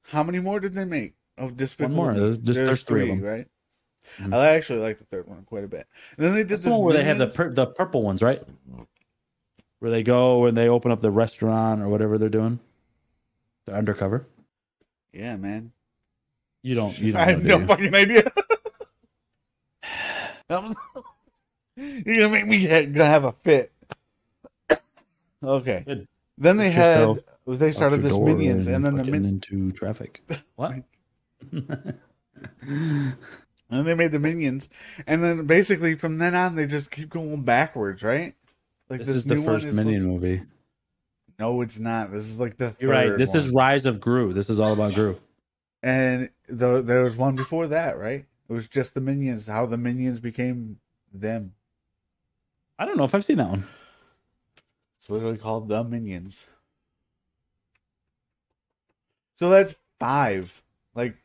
S1: How many more did they make of Despicable One
S2: more.
S1: Me?
S2: There's just- there's three of them.
S1: right?
S2: Mhm.
S1: I actually like the third one quite a bit. And then they did
S2: That's
S1: this
S2: the one where they have the pur- the purple ones, right? Where they go and they open up the restaurant or whatever they're doing. They're undercover.
S1: Yeah, man.
S2: You don't. You don't
S1: I have no
S2: you?
S1: fucking idea. You're gonna make me ha- gonna have a fit. Okay.
S2: Good.
S1: Then they
S2: Just
S1: had they started this minions, and then the min-
S2: into traffic. What?
S1: And then they made the minions, and then basically from then on they just keep going backwards, right? Like
S2: this, is the first
S1: is
S2: Minion
S1: supposed
S2: movie.
S1: No, it's not. This is like the
S2: You're right.
S1: third
S2: This is. Rise of Gru. This is all about Gru.
S1: and the, there was one before that, right? It was just the minions. How the minions became them.
S2: I don't know if I've seen that one.
S1: It's literally called the Minions. So that's five. Like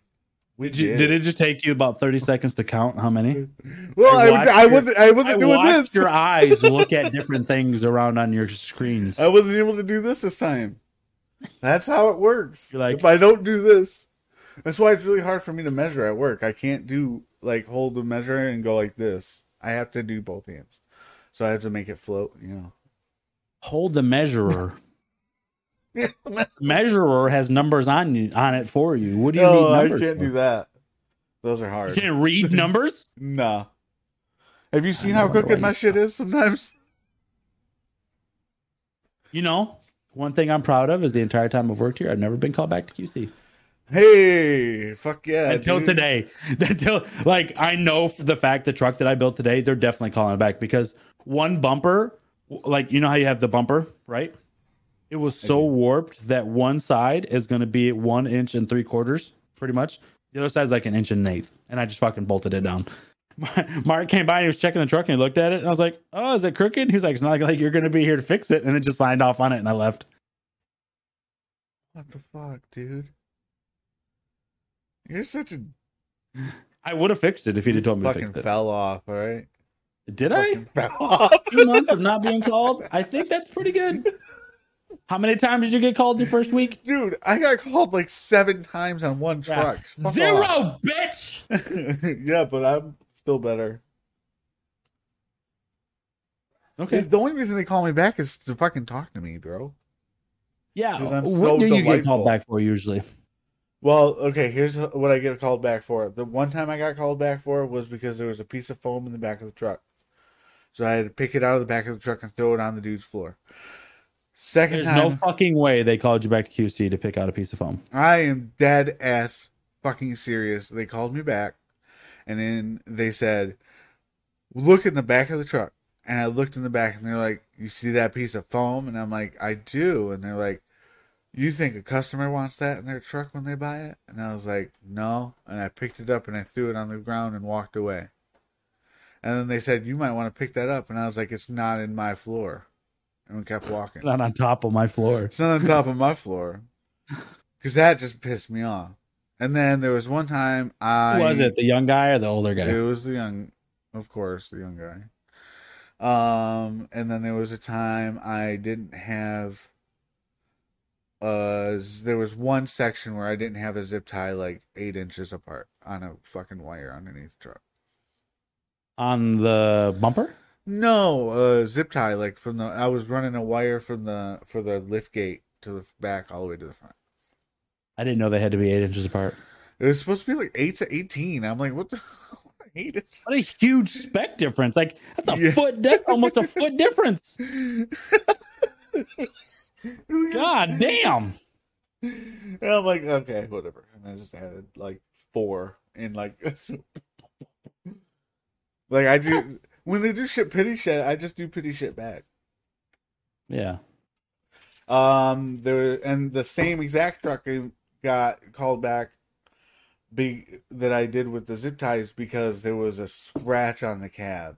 S1: we
S2: Did, did it just take you about 30 seconds to count how many?
S1: Well,
S2: I
S1: I, I, wasn't. I wasn't
S2: I
S1: doing
S2: watched
S1: this.
S2: your eyes look at different things around on your screens.
S1: I wasn't able to do this this time. That's how it works.
S2: You're like-
S1: if I don't do this, that's why it's really hard for me to measure at work. I can't do like hold the measure and go like this. I have to do both hands, so I have to make it float. You know.
S2: Hold the measurer. Measurer has numbers on you on it for you. What do you
S1: No,
S2: need
S1: oh,
S2: I
S1: can't
S2: for?
S1: do that. Those are
S2: You
S1: hard.
S2: can't read numbers?
S1: Nah. Have you seen how crooked my shit is sometimes?
S2: You know, one thing I'm proud of is the entire time I've worked here, I've never been called back to QC.
S1: Hey, fuck yeah.
S2: Until
S1: dude.
S2: today. Until like I know for the fact the truck that I built today, they're definitely calling it back because one bumper, like you know how you have the bumper, right? It was so warped that one side is going to be one inch and three quarters, pretty much. The other side's like an inch and an eighth, and I just fucking bolted it down. Mark came by and he was checking the truck and he looked at it and I was like, "Oh, is it crooked?" He was like, "It's not like you're going to be here to fix it," and it just signed off on it and I left.
S1: What the fuck, dude? You're such a
S2: I would have fixed it if he'd have told me to
S1: fucking
S2: fix it.
S1: fell off, all right?
S2: Did I?
S1: Fucking fell off.
S2: Two months of not being called. I think that's pretty good. How many times did you get called your first week?
S1: Dude, I got called like seven times on one truck. Fuck
S2: Zero,
S1: off.
S2: bitch.
S1: yeah, but I'm still better.
S2: Okay.
S1: The only reason they call me back is to fucking talk to me, bro.
S2: Yeah.
S1: I'm
S2: What
S1: so
S2: do you get called back for usually?
S1: Well, okay, here's what I get called back for. The one time I got called back for was because there was a piece of foam in the back of the truck. So I had to pick it out of the back of the truck and throw it on the dude's floor. Second
S2: There's
S1: time,
S2: no fucking way they called you back to QC to pick out a piece of foam.
S1: I am dead ass fucking serious. They called me back and then they said, Look in the back of the truck. And I looked in the back, and they're like, "You see that piece of foam?" And I'm like, "I do." And they're like, "You think a customer wants that in their truck when they buy it?" And I was like, "No." And I picked it up and I threw it on the ground and walked away. And then they said, "You might want to pick that up." And I was like, "It's not in my floor." And we kept walking.
S2: It's not on top of my floor.
S1: It's not on top of my floor. Because that just pissed me off. And then there was one time I
S2: Who was it? The young guy or the older guy?
S1: It was the young, of course, the young guy. Um, and then there was a time I didn't have. Uh, there was one section where I didn't have a zip tie like eight inches apart on a fucking wire underneath the truck.
S2: On the bumper?
S1: No, uh, zip tie like from the. I was running a wire from the for the lift gate to the back all the way to the front.
S2: I didn't know they had to be eight inches apart.
S1: It was supposed to be like eight to eighteen. I'm like, what the? Eight inches?
S2: What a huge spec difference! Like that's a
S1: Yeah.
S2: foot. That's almost a foot difference. God damn!
S1: And I'm like, okay, whatever. And I just added like four and like, like I do when they do shit pity shit. I just do pity shit back.
S2: Yeah.
S1: Um, there and the same exact truck got called back. Be that I did with the zip ties because there was a scratch on the cab.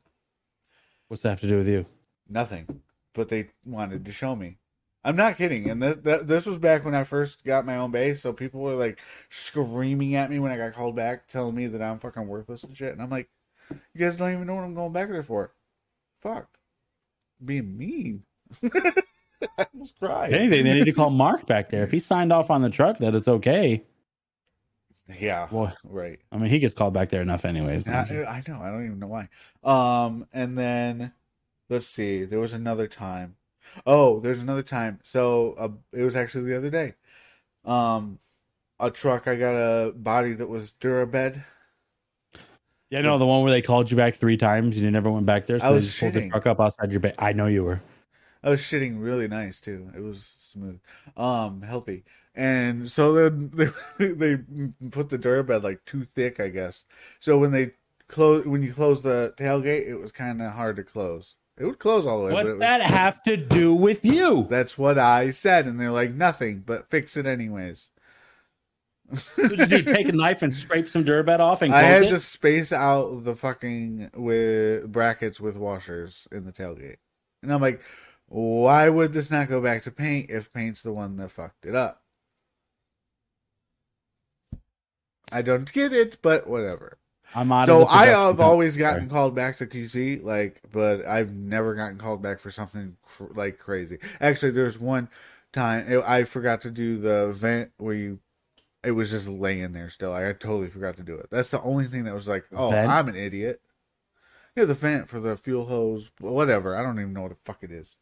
S2: What's that have to do with you?
S1: Nothing, but they wanted to show me. I'm not kidding, and th- th- this was back when I first got my own base, so people were like screaming at me when I got called back, telling me that I'm fucking worthless and shit. And I'm like, you guys don't even know what I'm going back there for. Fuck, being mean. I almost cried.
S2: If anything, they need to call Mark back there. If he signed off on the truck that it's okay,
S1: Yeah,
S2: well,
S1: right.
S2: I mean, he gets called back there enough, anyways.
S1: I, I know. I don't even know why. Um, and then let's see. There was another time. Oh, there's another time. So uh, it was actually the other day. Um, a truck. I got a body that was Durabed.
S2: Yeah, no, the one where they called you back three times and you never went back there. So
S1: I
S2: they
S1: was
S2: just pulled the
S1: shitting.
S2: truck up outside your bed. I know you were.
S1: I was shitting really nice too. It was smooth, um, healthy, and so then they they put the bed like too thick, I guess. So when they close, when you close the tailgate, it was kind of hard to close. It would close all the way.
S2: What's
S1: was-
S2: that have to do with you?
S1: That's what I said, and they're like nothing, but fix it anyways.
S2: What did you do? Take a knife and scrape some Durabed off and
S1: I had
S2: it?
S1: to space out the fucking with brackets with washers in the tailgate, and I'm like, why would this not go back to paint if paint's the one that fucked it up? I don't get it, but whatever.
S2: I'm out
S1: So I have always gotten called back to QC, like, but I've never gotten called back for something cr- like crazy. Actually, there's one time I forgot to do the vent where you, it was just laying there still. I totally forgot to do it. That's the only thing that was like, oh,
S2: Vent?
S1: I'm an idiot. Yeah, the vent for the fuel hose, whatever. I don't even know what the fuck it is.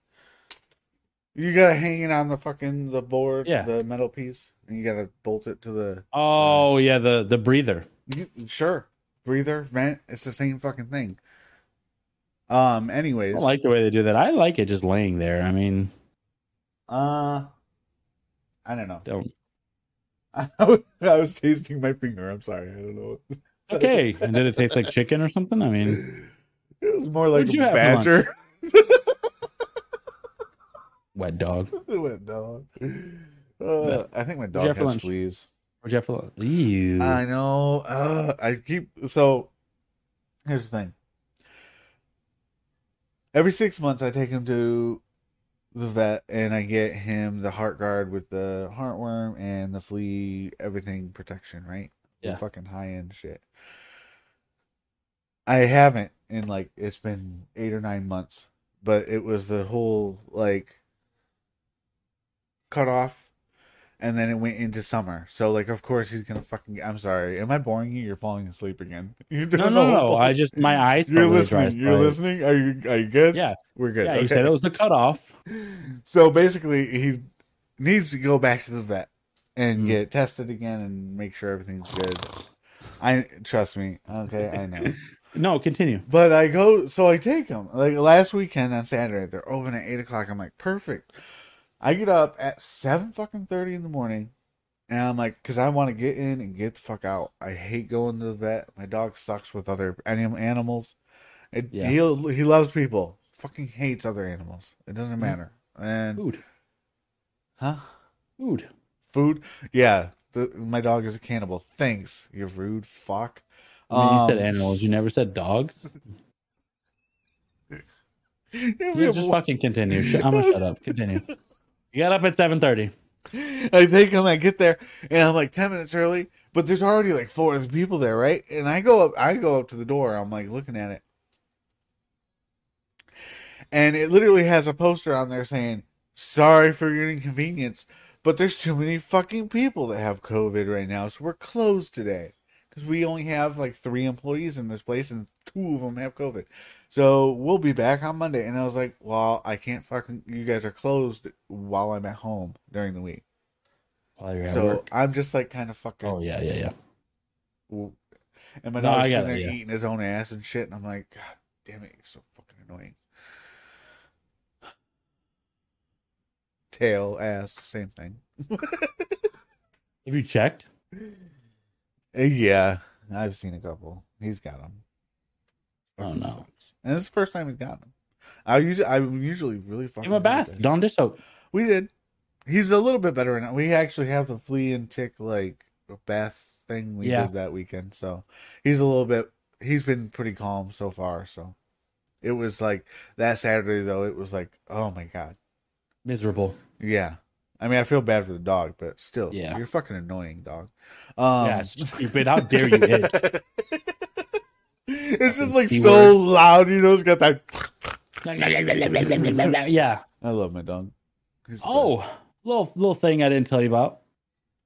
S1: You gotta hang it on the fucking the board,
S2: Yeah.
S1: the metal piece, and you gotta bolt it to the.
S2: Oh yeah, the the breather.
S1: You, sure. Breather, vent, it's the same fucking thing. Um, anyways.
S2: don't like the way they do that. I like it just laying there. I mean,
S1: uh I don't know.
S2: don't.
S1: I was tasting my finger. I'm sorry. I don't know.
S2: Okay. and did it taste like chicken or something? I mean,
S1: It was more like a
S2: you have for lunch?
S1: badger.
S2: wet dog.
S1: Wet dog. Uh, I think my dog has
S2: lunch?
S1: fleas.
S2: Have for lunch?
S1: I know. Uh, I keep so. Here's the thing. Every six months, I take him to the vet, and I get him the heart guard with the heartworm and the flea everything protection. Right? The
S2: Yeah.
S1: fucking high end shit. I haven't in like it's been eight or nine months, but it was the whole like cut off and then it went into summer. So like of course he's gonna fucking I'm sorry. Am I boring you? You're falling asleep again. You
S2: no,
S1: don't
S2: no,
S1: know.
S2: no. I just my eyes.
S1: You're listening. You're
S2: I-
S1: listening. Are you are you good?
S2: Yeah,
S1: We're good.
S2: yeah. You
S1: okay.
S2: said it was the cutoff.
S1: So basically he needs to go back to the vet and
S2: Mm.
S1: get tested again and make sure everything's good. I trust me. Okay, I know.
S2: No, continue.
S1: But I go, so I take him. Like last weekend on Saturday, they're open at eight o'clock. I'm like, perfect. I get up at seven fucking thirty in the morning, and I'm like, because I want to get in and get the fuck out. I hate going to the vet. My dog sucks with other anim- animals. It,
S2: Yeah.
S1: He he loves people. fucking hates other animals. It doesn't matter. And
S2: Food.
S1: huh?
S2: Food.
S1: Food? Yeah. The, my dog is a cannibal. Thanks. You rude fuck.
S2: I mean, you said
S1: Um,
S2: animals. You never said dogs.
S1: yeah,
S2: Yeah,
S1: we have
S2: just fucking continue. I'm gonna shut up. Continue. You got up at 7:30.
S1: I take him, I get there, and I'm like ten minutes early, but there's already like four other people there, right? And I go up, I go up to the door. I'm like looking at it, and it literally has a poster on there saying, "Sorry for your inconvenience, but there's too many fucking people that have COVID right now, so we're closed today because we only have like three employees in this place, and two of them have COVID. So we'll be back on Monday." And I was like, "Well, I can't fucking. You guys are closed while I'm at home during the week."
S2: While you're at
S1: so
S2: work.
S1: I'm just like kind of fucking.
S2: Oh yeah, yeah, yeah.
S1: And my
S2: No,
S1: dog's sitting there
S2: it, yeah.
S1: eating his own ass and shit, and I'm like, God damn it, you're so fucking annoying. Tail, ass, same thing.
S2: Have you checked?
S1: Uh, Yeah, I've seen a couple. He's got them.
S2: Oh, no.
S1: And this is the first time he's gotten them. I usually, I'm usually really fucking.
S2: Give him a bath. Dawn dish soap.
S1: We did. He's a little bit better now. We actually have the flea and tick like bath thing we
S2: Yeah.
S1: did that weekend, so he's a little bit. He's been pretty calm so far. So it was like that Saturday though. It was like, oh my god,
S2: Miserable.
S1: yeah. I mean, I feel bad for the dog, but still,
S2: Yeah.
S1: you're fucking annoying, dog. Um,
S2: yeah, stupid. How dare you itch?
S1: it's just like so loud, you know. It's got that.
S2: yeah.
S1: I love my dog. He's best.
S2: Oh, little little thing I didn't tell you about.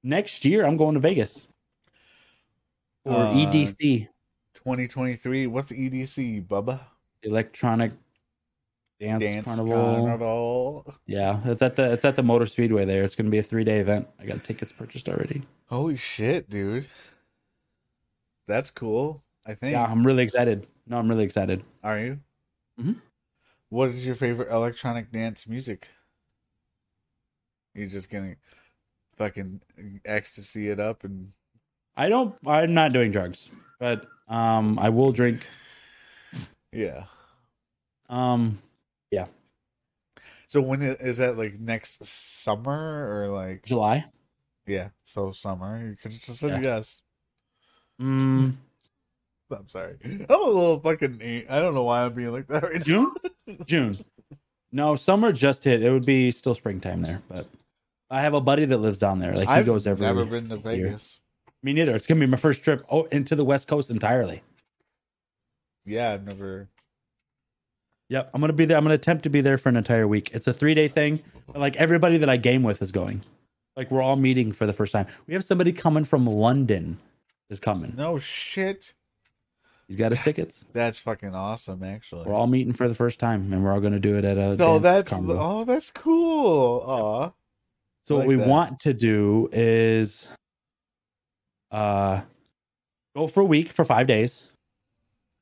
S2: Next year, I'm going to Vegas for
S1: Uh,
S2: EDC,
S1: 2023. What's EDC, Bubba?
S2: Electronic Dance,
S1: Dance
S2: Carnival.
S1: Carnival.
S2: Yeah, it's at the it's at the Motor Speedway there. It's going to be a three day event. I got tickets purchased already.
S1: Holy shit, dude. That's cool. I think.
S2: Yeah, I'm really excited. No, I'm really excited.
S1: Are you?
S2: Mhm.
S1: What is your favorite electronic dance music? You're just gonna fucking ecstasy it up and
S2: I don't. I'm not doing drugs, but um, I will drink.
S1: yeah.
S2: Um, Yeah.
S1: So when is that like next summer or like
S2: July.
S1: yeah? So summer. You could just
S2: Yeah.
S1: yes.
S2: Mm,
S1: I'm sorry. I'm a little fucking. I don't know why I'm being like that right.
S2: June. June. No, summer just hit. It would be still springtime there, but I have a buddy that lives down there. Like he
S1: I've
S2: goes every.
S1: never been to Vegas.
S2: Me neither. It's gonna be my first trip oh into the West Coast entirely.
S1: Yeah, I've never.
S2: Yep, I'm gonna be there. I'm gonna attempt to be there for an entire week. It's a three day thing. But like everybody that I game with is going. Like we're all meeting for the first time. We have somebody coming from London is coming.
S1: No shit.
S2: He's got his tickets.
S1: That's fucking awesome, actually.
S2: We're all meeting for the first time, and we're all gonna do it at a.
S1: so
S2: dance
S1: that's
S2: carnival.
S1: oh, that's cool. Aw.
S2: So
S1: like
S2: what we
S1: that.
S2: want to do is uh go for a week for five days.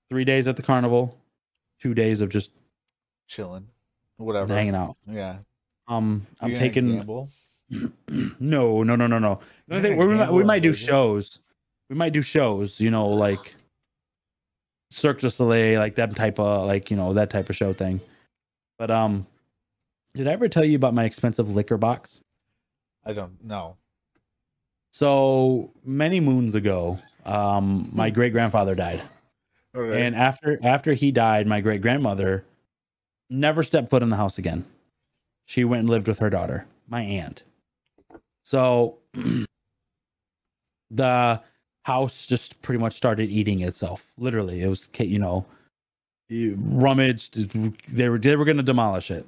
S2: Three days at the carnival, two days of just
S1: chilling, whatever.
S2: hanging out.
S1: Yeah,
S2: Um I'm taking no, no, no, no, no. The only thing, we might, we might do shows. We might do shows, you know, like Cirque du Soleil, like that type of like, you know, that type of show thing. But um did I ever tell you about my expensive liquor box?
S1: I don't know.
S2: So many moons ago, um,
S1: Hmm.
S2: my great grandfather died.
S1: Okay.
S2: And after after he died, my great grandmother never stepped foot in the house again. She went and lived with her daughter, my aunt. So the house just pretty much started eating itself. Literally, it was you know rummaged. They were they were going to demolish it.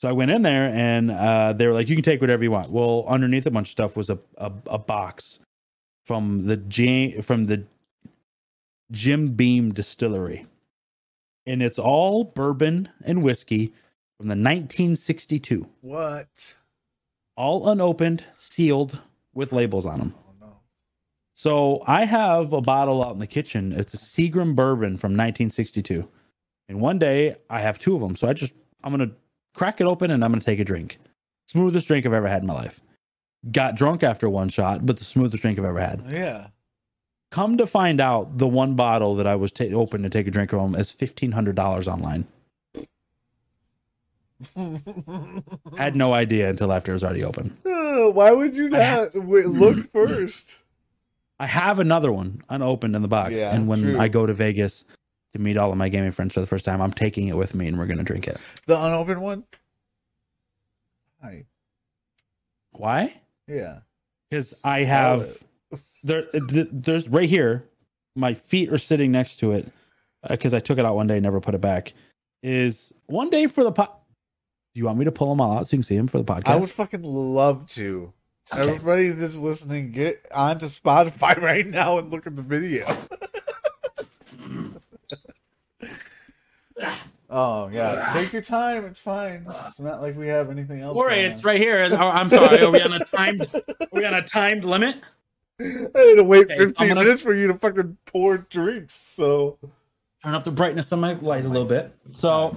S2: So I went in there and uh, they were like, "You can take whatever you want." Well, underneath a bunch of stuff was a a, a box from the J, from the Jim Beam Distillery, and it's all bourbon and whiskey from the 1962,
S1: what?
S2: all unopened, sealed with labels on them.
S1: Oh.
S2: So I have a bottle out in the kitchen. It's a Seagram bourbon from 1962, and one day I have two of them. So I just I'm gonna crack it open and I'm gonna take a drink. Smoothest drink I've ever had in my life. Got drunk after one shot, but the smoothest drink I've ever had.
S1: Yeah.
S2: Come to find out, the one bottle that I was ta- open to take a drink from is fifteen hundred dollars online. Had no idea until after it was already open.
S1: Uh, Why would you
S2: ha-
S1: not wait, look first?
S2: I have another one unopened in the box,
S1: Yeah,
S2: and when
S1: true.
S2: I go to Vegas to meet all of my gaming friends for the first time, I'm taking it with me, and we're gonna drink it.
S1: The unopened one? Hi.
S2: Why?
S1: Yeah.
S2: Because I have there. There's right here. My feet are sitting next to it uh, because I took it out one day, and never put it back. Is one day for the pot. Do you want me to pull them all out so you can see them for the podcast?
S1: I would fucking love to.
S2: Okay.
S1: Everybody that's listening, get onto Spotify right now and look at the video. oh yeah, take your time. It's fine. It's not like we have anything else. Worry,
S2: it's
S1: on.
S2: right here. Oh, I'm sorry. Are we on a timed? Are we on a timed limit?
S1: I had to wait
S2: Okay,
S1: 15
S2: gonna-
S1: minutes for you to fucking pour drinks. So
S2: Turn up the brightness on my light a little bit. So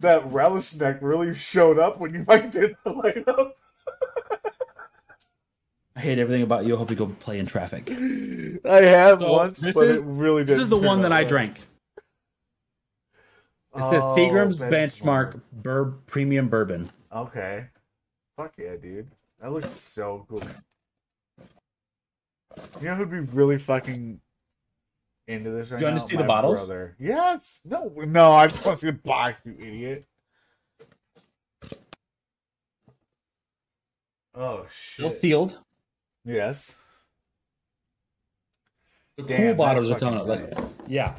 S1: that relish neck really showed up when you fucking did the light up.
S2: I hate everything about you. I hope you go play in traffic.
S1: I have
S2: So,
S1: once,
S2: this
S1: but
S2: is-
S1: it really did.
S2: This is the one that I drank. It says
S1: Oh,
S2: Seagram's Benchmark
S1: benchmark.
S2: Bur- Premium Bourbon.
S1: Okay. Fuck yeah, dude. That looks so cool. You know who'd be really fucking into this right now?
S2: Do you want
S1: now?
S2: to see the
S1: My
S2: bottles?
S1: Brother. Yes. No, no, I just want to see the box, you idiot. Oh shit.
S2: Well sealed.
S1: Yes.
S2: The cool
S1: that's
S2: bottles are coming out. Like, yeah.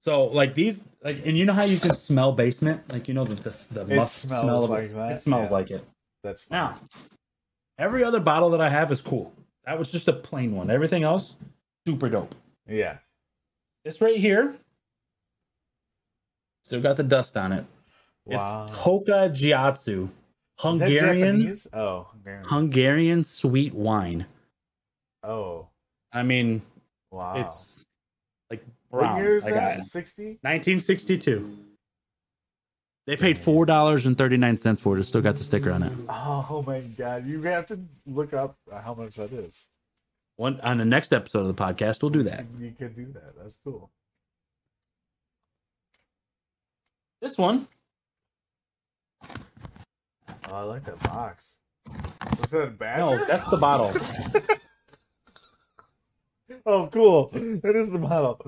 S2: So like these, like, and you know how you can smell basement, like you know the the, the
S1: smells
S2: smell of
S1: like
S2: it.
S1: that,
S2: It smells
S1: yeah.
S2: like it.
S1: That's fine.
S2: Now, every other bottle that I have is cool. That was just a plain one. Everything else, super dope.
S1: Yeah.
S2: This right here, still got the dust on it.
S1: Wow.
S2: It's Hoka
S1: that
S2: Hungarian
S1: Oh, Hungarian.
S2: Hungarian sweet wine.
S1: Oh,
S2: I mean,
S1: wow.
S2: it's like brown.
S1: what year is
S2: I
S1: that?
S2: Uh,
S1: 60?
S2: 1962. They paid four dollars and thirty nine cents for it. It still got the sticker on it.
S1: Oh my god. You have to look up how much that is.
S2: One on the next episode of the podcast, we'll do that.
S1: You could do that. That's cool.
S2: This one,
S1: Oh, I like that box. Was that a badger?
S2: no, that's the bottle.
S1: Oh, cool. That is the bottle.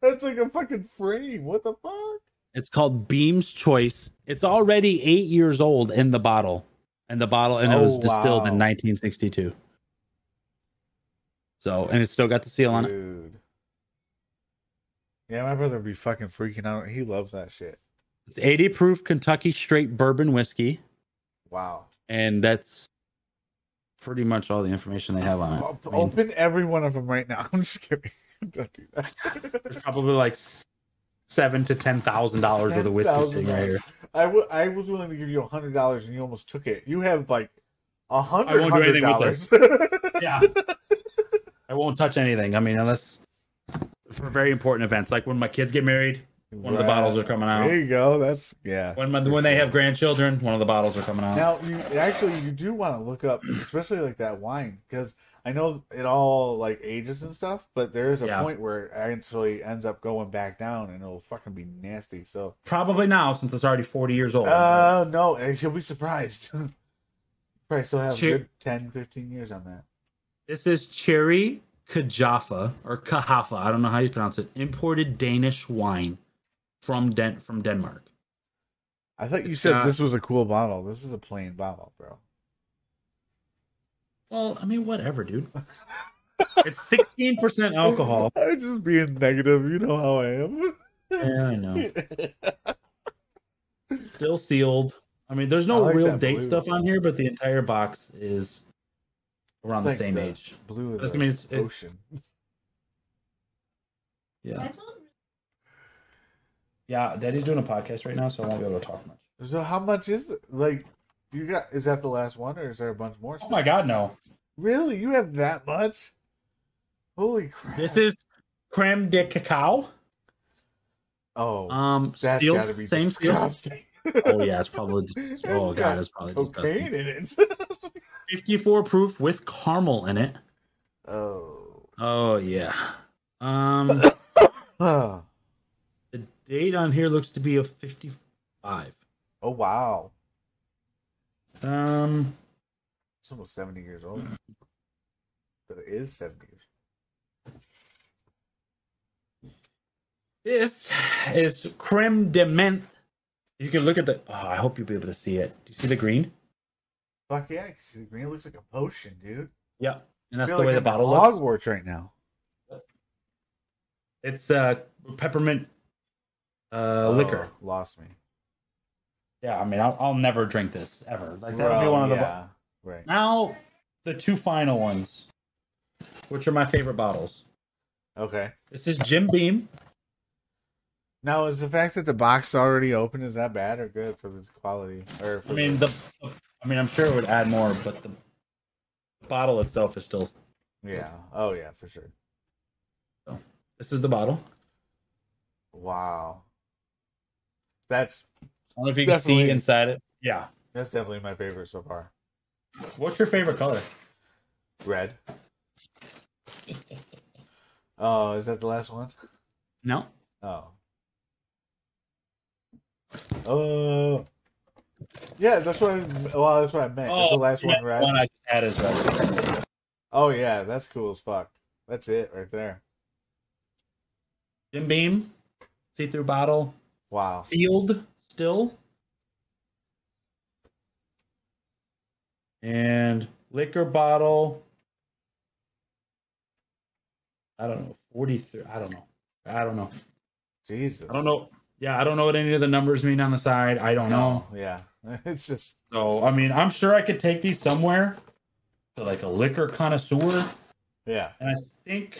S1: That's like a fucking frame. What the fuck?
S2: It's called Beam's Choice. It's already eight years old in the bottle, and the bottle, and it
S1: Oh,
S2: was distilled in 1962. So, and it's still got the seal on it.
S1: Dude. Yeah, my brother would be fucking freaking out. He loves that shit.
S2: It's 80 proof Kentucky straight bourbon whiskey,
S1: Wow.
S2: and that's pretty much all the information they have on it. I mean,
S1: Open every one of them right now. I'm just kidding. Don't do that.
S2: there's probably like seven to ten thousand dollars worth of whiskey sitting right here.
S1: I I was willing to give you a hundred dollars and you almost took it. You have like a hundred
S2: won't do anything
S1: dollars.
S2: Yeah, I won't touch anything. I mean, unless for very important events, like when my kids get married, one of the bottles are coming out.
S1: There you go. That's yeah.
S2: When when they have grandchildren, one of the bottles are coming out.
S1: Now you actually you do want to look up, especially like that wine, because I know it all like ages and stuff, but there is a
S2: Yeah.
S1: point where it actually ends up going back down and it'll fucking be nasty. So
S2: Probably now, since it's already forty years old.
S1: uh no, you'll be surprised. Probably still have a good 10, 15 years on that.
S2: This is cherry Kajafa or Kahafa. I don't know how you pronounce it. Imported Danish wine from Den- from Denmark.
S1: I thought you
S2: It's
S1: said
S2: got-
S1: this was a cool bottle. This is a plain bottle, bro.
S2: Well, I mean, whatever, dude. it's sixteen percent alcohol.
S1: I'm just being negative. You know how I am.
S2: Yeah, I know. Still sealed. I mean, there's no
S1: like
S2: real date
S1: blue.
S2: stuff on here, but the entire box is around
S1: It's
S2: the
S1: like
S2: same
S1: the
S2: age.
S1: Blue of
S2: I mean, it's- it's-
S1: ocean.
S2: Yeah. Yeah, Daddy's doing a podcast right now, so I won't be able to talk much.
S1: So how much is it? Like, you got? Is that the last one, or is there a bunch more?
S2: Oh my god, no.
S1: Really? You have that much? Holy crap!
S2: This is creme de cacao.
S1: oh,
S2: Um,
S1: that's
S2: sealed,
S1: got to be
S2: same seal.
S1: disgusting.
S2: Oh yeah, it's probably. Just,
S1: It's
S2: oh
S1: got
S2: god, it's probably
S1: cocaine
S2: disgusting.
S1: in it.
S2: 54 proof with caramel in it.
S1: oh.
S2: Oh yeah. Um, the date on here looks to be a 55.
S1: Oh wow,
S2: Um,
S1: it's almost seventy years old. But it is seventy years.
S2: this is creme de menthe. You can look at the. Oh, I hope you'll be able to see it. Do you see the green?
S1: Fuck yeah, I can see the green. It looks like a potion, dude.
S2: Yeah, and that's the
S1: feel
S2: way
S1: like
S2: the bottle looks.
S1: Hogwarts right now.
S2: It's uh peppermint uh liquor.
S1: Oh, lost me.
S2: Yeah, I mean, I'll, I'll never drink this ever. Like that would be one of the.
S1: yeah, right.
S2: Now, the two final ones, which are my favorite bottles.
S1: Okay.
S2: This is Jim Beam.
S1: Now, is the fact that the box already open is that bad or good for the quality? Or for
S2: I mean, the. I mean, I'm sure it would add more, but the bottle itself is still.
S1: yeah. Oh yeah, for sure.
S2: So, This is the bottle.
S1: Wow. That's
S2: I don't know if you can see inside it. Yeah.
S1: that's definitely my favorite so far.
S2: What's your favorite color?
S1: Red. Oh, is that the last one?
S2: No.
S1: Oh. Oh. Yeah, that's what I. Well, that's what I meant. It's the oh, last
S2: Oh, yeah,
S1: one, red.
S2: One I just had is red.
S1: Oh yeah, that's cool as fuck. That's it right there.
S2: Jim Beam, see-through bottle,
S1: Wow.
S2: sealed still, and liquor bottle. I don't know, forty-three. I don't know. I don't know.
S1: Jesus.
S2: I don't know. Yeah, I don't know what any of the numbers mean on the side. I don't know.
S1: Yeah. It's just
S2: So I mean, I'm sure I could take these somewhere to like a liquor connoisseur.
S1: yeah.
S2: And I think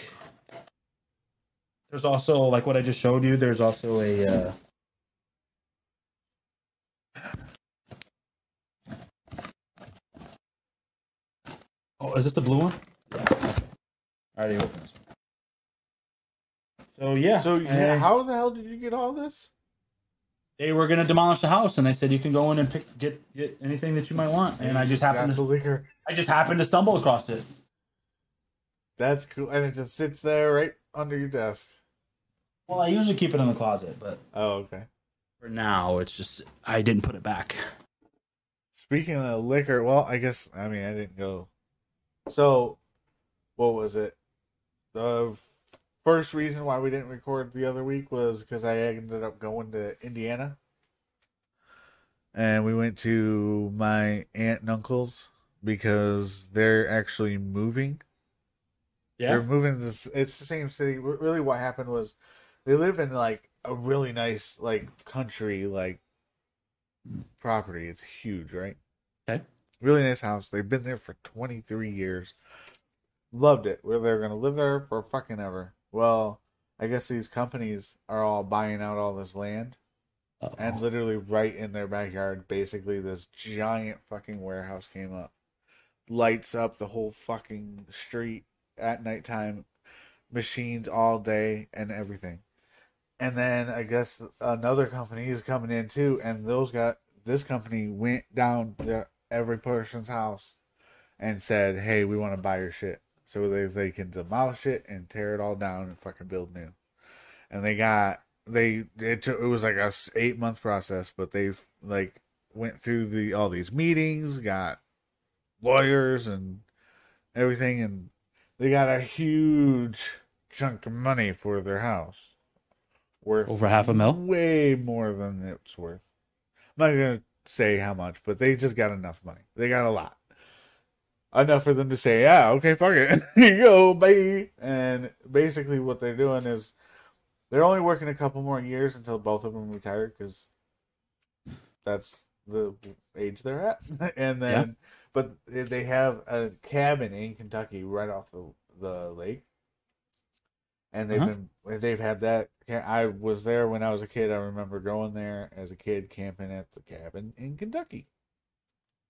S2: there's also like what I just showed you. There's also a. Uh, oh, is this the blue one? I already opened this one. So yeah.
S1: So yeah,
S2: and
S1: how the hell did you get all this?
S2: they were gonna demolish the house, and they said you can go in and pick get get anything that you might want. And I just
S1: got
S2: happened to
S1: liquor.
S2: I just happened to stumble across it.
S1: That's cool, and it just sits there right under your desk.
S2: Well, I usually keep it in the closet, but
S1: Oh, okay.
S2: For now, it's just I didn't put it back.
S1: Speaking of liquor, well, I guess I mean I didn't go. So, what was it? The first reason why we didn't record the other week was because I ended up going to Indiana, and we went to my aunt and uncle's because they're actually moving. Yeah, they're moving this. It's the same city. Really, what happened was they live in like a really nice like country like property. It's huge, right?
S2: Okay.
S1: Really nice house. They've been there for 23 years. Loved it. Where they're gonna live there for fucking ever. Well, I guess these companies are all buying out all this land, and literally right in their backyard, basically this giant fucking warehouse came up, lights up the whole fucking street at nighttime, machines all day and everything. And then I guess another company is coming in too, and those got this company went down to every person's house and said, "Hey, we want to buy your shit." So they they can demolish it and tear it all down and fucking build new. And they got they it took, it was like a eight month process, but they've like went through the all these meetings, got lawyers and everything, and they got a huge chunk of money for their house. Worth
S2: Over half a mil?
S1: way more than it's worth. I'm not gonna say how much, but they just got enough money. They got a lot. Enough for them to say, yeah, okay, fuck it. Here you go, bye. And basically what they're doing is they're only working a couple more years until both of them retire because that's the age they're at. and then, but they have a cabin in Kentucky right off the, the lake. And they've
S2: Uh-huh.
S1: been, they've had that. I was there when I was a kid. I remember going there as a kid camping at the cabin in Kentucky.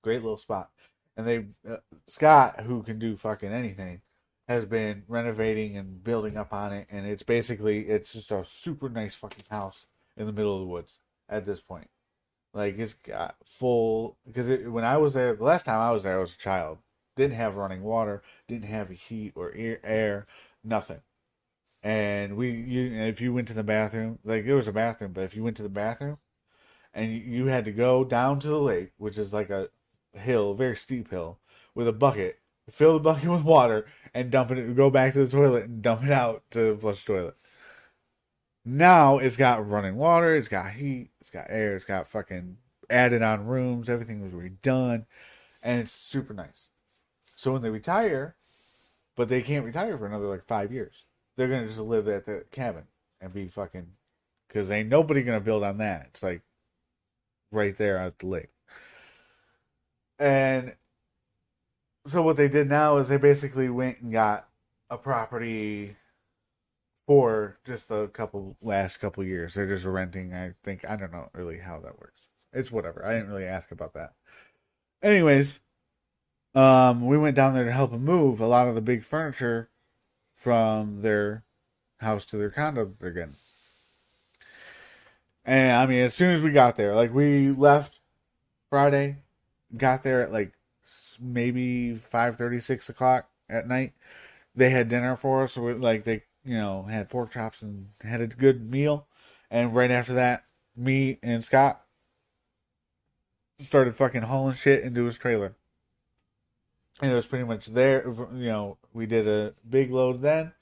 S1: Great little spot. And they, uh, Scott, who can do fucking anything, has been renovating and building up on it. And it's basically, it's just a super nice fucking house in the middle of the woods at this point. Like it's got full because it, when I was there, the last time I was there, I was a child. Didn't have running water, didn't have heat or air, air nothing. And we, you, if you went to the bathroom, like there was a bathroom, but if you went to the bathroom, and you- you had to go down to the lake, which is like a hill, very steep hill, with a bucket, fill the bucket with water, and dump it. Go back to the toilet and dump it out to flush the toilet. Now it's got running water, it's got heat, it's got air, it's got fucking added on rooms. Everything was redone, and it's super nice. So when they retire, but they can't retire for another like five years. They're gonna just live at the cabin and be fucking because ain't nobody gonna build on that. It's like right there at the lake. And so what they did now is they basically went and got a property for just a couple last couple years. They're just renting. I think I don't know really how that works. It's whatever. I didn't really ask about that. Anyways, um, we went down there to help them move a lot of the big furniture from their house to their condo getting. And I mean, as soon as we got there, like we left Friday, got there at like maybe five thirty, six o'clock at night. They had dinner for us, with like they, you know, had pork chops and had a good meal. And right after that, me and Scott started fucking hauling shit into his trailer. And it was pretty much there. You know, we did a big load then.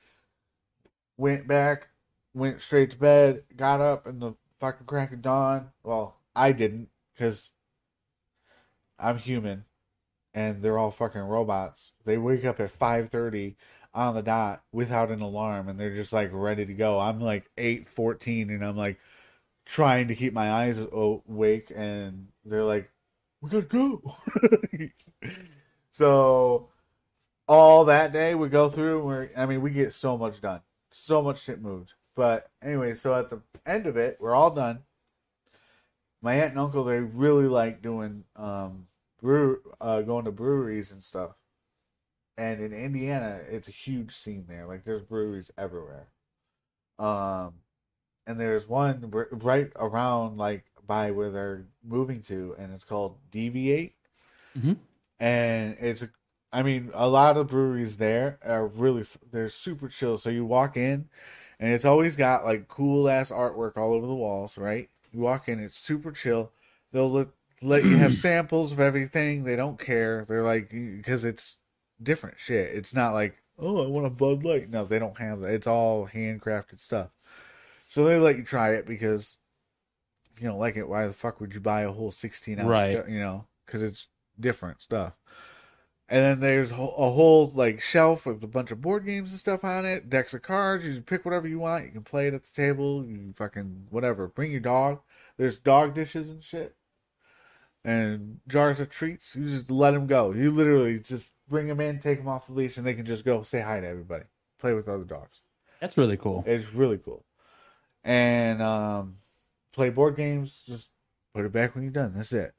S1: Went back, went straight to bed, got up in the fucking crack of dawn. Well, I didn't, because I'm human and they're all fucking robots. They wake up at 5.30 on the dot without an alarm and they're just like ready to go. I'm like 8.14 and I'm like trying to keep my eyes awake and they're like, we gotta go. so all that day we go through we're I mean we get so much done. So much shit moved. But anyway, so at the end of it, we're all done. My aunt and uncle they really like doing um brew uh going to breweries and stuff. And in Indiana, it's a huge scene there. Like there's breweries everywhere. Um and there's one right around like by where they're moving to and it's called Deviate.
S2: Mhm.
S1: And it's I mean, a lot of breweries there are really they're super chill. So you walk in, and it's always got like cool ass artwork all over the walls. Right? You walk in, it's super chill. They'll let let you have samples of everything. They don't care. They're like because it's different shit. It's not like oh I want a Bud Light. No, they don't have that. It's all handcrafted stuff. So they let you try it because if you don't like it, why the fuck would you buy a whole sixteen ounce?
S2: Right.
S1: You know, because it's different stuff. And then there's a whole, like shelf with a bunch of board games and stuff on it, decks of cards. You can pick whatever you want. You can play it at the table. You can fucking whatever. Bring your dog. There's dog dishes and shit, and jars of treats. You just let them go. You literally just bring them in, take them off the leash, and they can just go say hi to everybody, play with other dogs.
S2: That's really cool.
S1: It's really cool. And um, play board games. Just put it back when you're done. That's it.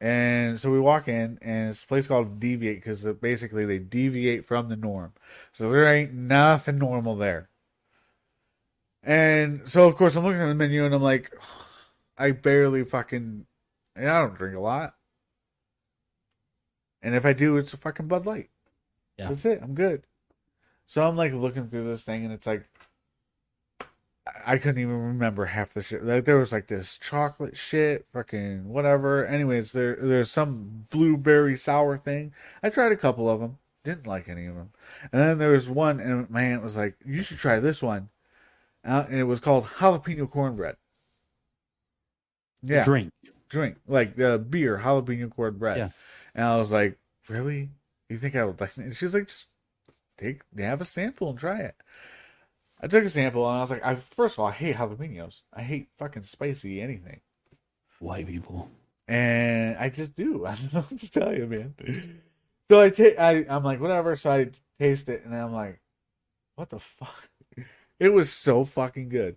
S1: And so we walk in, and it's a place called Deviate because uh, basically they deviate from the norm. So there ain't nothing normal there. And so, of course, I'm looking at the menu and I'm like, I barely fucking, I don't drink a lot. And if I do, it's a fucking Bud Light.
S2: Yeah.
S1: That's it. I'm good. So I'm like looking through this thing, and it's like, I- couldn't even remember half the shit. Like there was like this chocolate shit, fucking whatever. Anyways, there there's some blueberry sour thing. I tried a couple of them, didn't like any of them. And then there was one, and my aunt was like, "You should try this one," uh, and it was called jalapeno cornbread. Yeah,
S2: Drink.
S1: drink like the beer jalapeno cornbread.
S2: Yeah.
S1: And I was like, "Really? You think I would like?" it?" And she's like, "Just take, have a sample and try it." I took a sample and I was like, I first of all, I hate jalapenos. I hate fucking spicy anything,
S2: White people.
S1: and I just do. I don't know what to tell you, man. So I take, I, I'm like, whatever. So I taste it, and I'm like, what the fuck? It was so fucking good.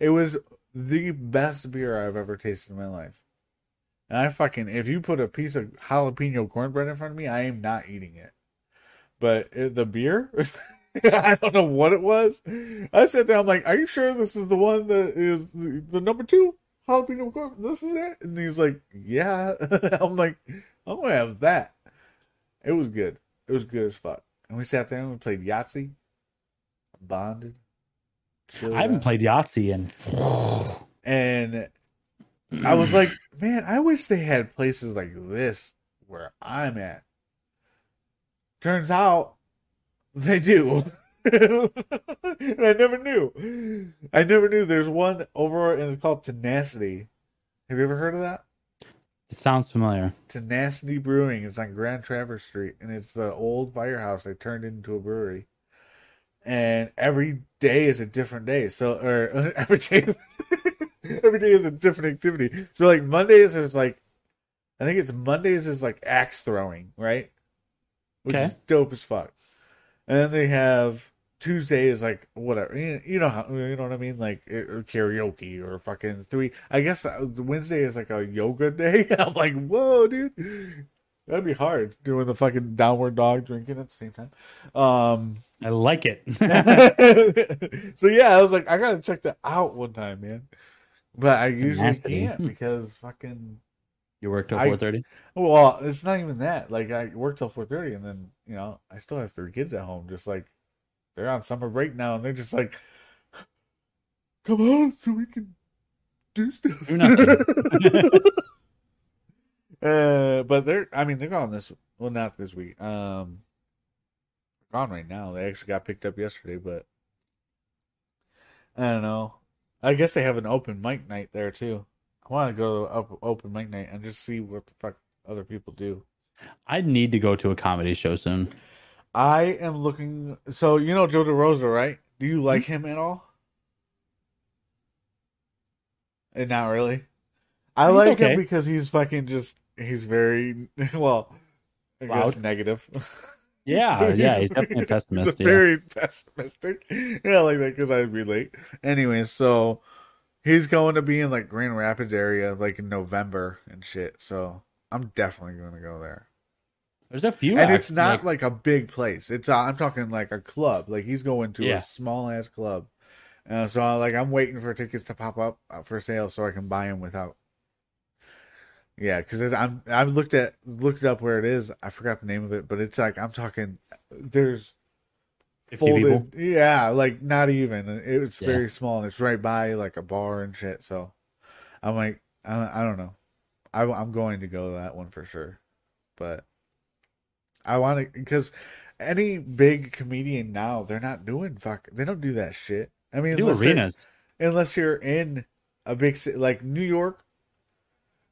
S1: It was the best beer I've ever tasted in my life. And I fucking, if you put a piece of jalapeno cornbread in front of me, I am not eating it. But the beer, I don't know what it was. I sat there, I'm like, are you sure this is the one that is the, number two jalapeno cornbread? This is it? And he's like, yeah. I'm like, I'm gonna have that. It was good. It was good as fuck. And we sat there and we played Yahtzee, bonded.
S2: I haven't
S1: out.
S2: played Yahtzee in
S1: And I was like, man, I wish they had places like this where I'm at. Turns out they do. and I never knew. I never knew there's one over and it's called Tenacity. Have you ever heard of that?
S2: It sounds familiar.
S1: Tenacity Brewing. It's on Grand Traverse Street, and it's the old firehouse they turned into a brewery. And every day is a different day. So, or every day, every day is a different activity. So, like Mondays is like, I think it's Mondays is like axe throwing, right? Which
S2: Okay.
S1: is dope as fuck. And then they have Tuesday is like whatever you, know how you know what I mean like eh, karaoke or fucking three. I guess Wednesday is like a yoga day. I'm like, whoa, dude, that'd be hard doing the fucking downward dog drinking at the same time. Um,
S2: I like it.
S1: so yeah, I was like, I gotta check that out one time, man. But I usually can't because fucking
S2: you work till four thirty.
S1: well, it's not even that. Like I work till four thirty, and then you know I still have three kids at home. Just like they're on summer break now, and they're just like, "Come on, so we can do stuff."
S2: Do nothing.
S1: uh, but they're. I mean, they're gone this. Well, not this week. Um, gone right now. They actually got picked up yesterday, but I don't know. I guess they have an open mic night there too. I want to go to op- open mic night and just see what the fuck other people do.
S2: I need to go to a comedy show soon.
S1: I am looking. So you know Joe DeRosa, right? Do you like hmm? him at all? And not really. I
S2: He's
S1: like
S2: okay.
S1: him because he's fucking just. He's very well. I guess negative.
S2: Yeah, yeah, he's definitely a pessimist.
S1: He's a
S2: yeah.
S1: very pessimistic. Yeah, I like that because I relate. Anyway, so he's going to be in like Grand Rapids area like in November and shit. So I'm definitely going to go there.
S2: There's a few,
S1: and it's not
S2: like-
S1: like a big place. It's uh, I'm talking like a club. Like he's going to
S2: Yeah.
S1: a small ass club. Uh, so I, like I'm waiting for tickets to pop up uh, for sale so I can buy them without. Yeah, because I'm I've looked at looked up where it is. I forgot the name of it, but it's like I'm talking. There's
S2: 50 people.
S1: Folded, yeah, like not even. It's
S2: Yeah.
S1: very small and it's right by like a bar and shit. So I'm like, I, I don't know. I, I'm going to go to that one for sure, but I want to because any big comedian now they're not doing fuck. They don't do that shit. I mean,
S2: do
S1: they're-
S2: arenas.
S1: unless you're in a big city like New York.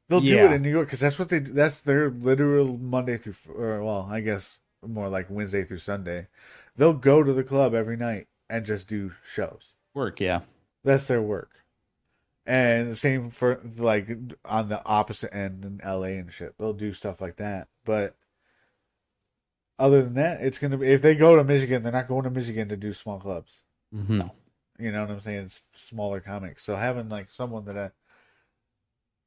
S1: They'll do it in New York because that's what they. That's their literal Monday through, or well, I guess more like Wednesday through Sunday. They'll go to the club every night and just do shows.
S2: Work, yeah.
S1: That's their work. And the same for like on the opposite end in LA and shit. They'll do stuff like that. But other than that, it's gonna be if they go to Michigan, they're not going to Michigan to do small clubs.
S2: Mhm, No.
S1: You know what I'm saying? It's smaller comics. So having like someone that I,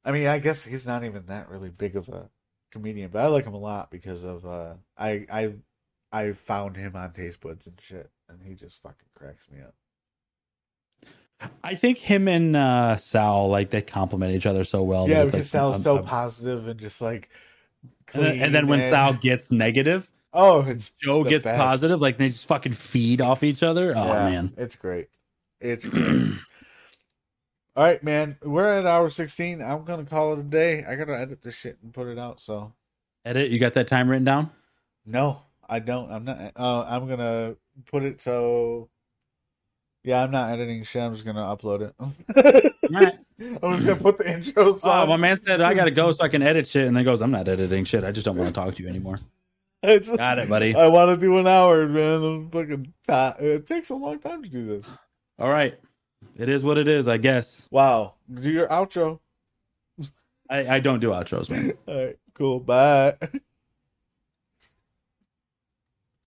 S1: I mean, I guess he's not even that really big of a comedian, but I like him a lot because of uh, I I I found him on Taste Buds and shit, and he just fucking cracks me up.
S2: I think him and uh, Sal like they complement each other so well.
S1: yeah, because
S2: like,
S1: Sal's
S2: um,
S1: so
S2: um,
S1: positive and just like.
S2: and then, and then when
S1: clean
S2: Sal gets negative,
S1: oh, it's
S2: Joe gets
S1: best.
S2: positive. Like they just fucking feed off each other. Oh
S1: Yeah,
S2: man,
S1: it's great. It's great. All right, man. We're at hour sixteen. I'm gonna call it a day. I gotta edit this shit and put it out. So
S2: edit. You got that time written down?
S1: no, I don't. I'm not. Uh, I'm gonna put it so. Yeah, I'm not editing shit. I'm just gonna upload it.
S2: Right.
S1: I'm just gonna put the intros
S2: Oh,
S1: on.
S2: my man said I gotta go so I can edit shit, and then goes, "I'm not editing shit. I just don't want to talk to you anymore."
S1: It's-
S2: Got it, buddy.
S1: I want to do an hour, man. I'm fucking. ti- It takes a long time to do this.
S2: All right, it is what it is. I guess
S1: Wow. Do your outro.
S2: I, I don't do outros, man.
S1: All right. Cool. Bye.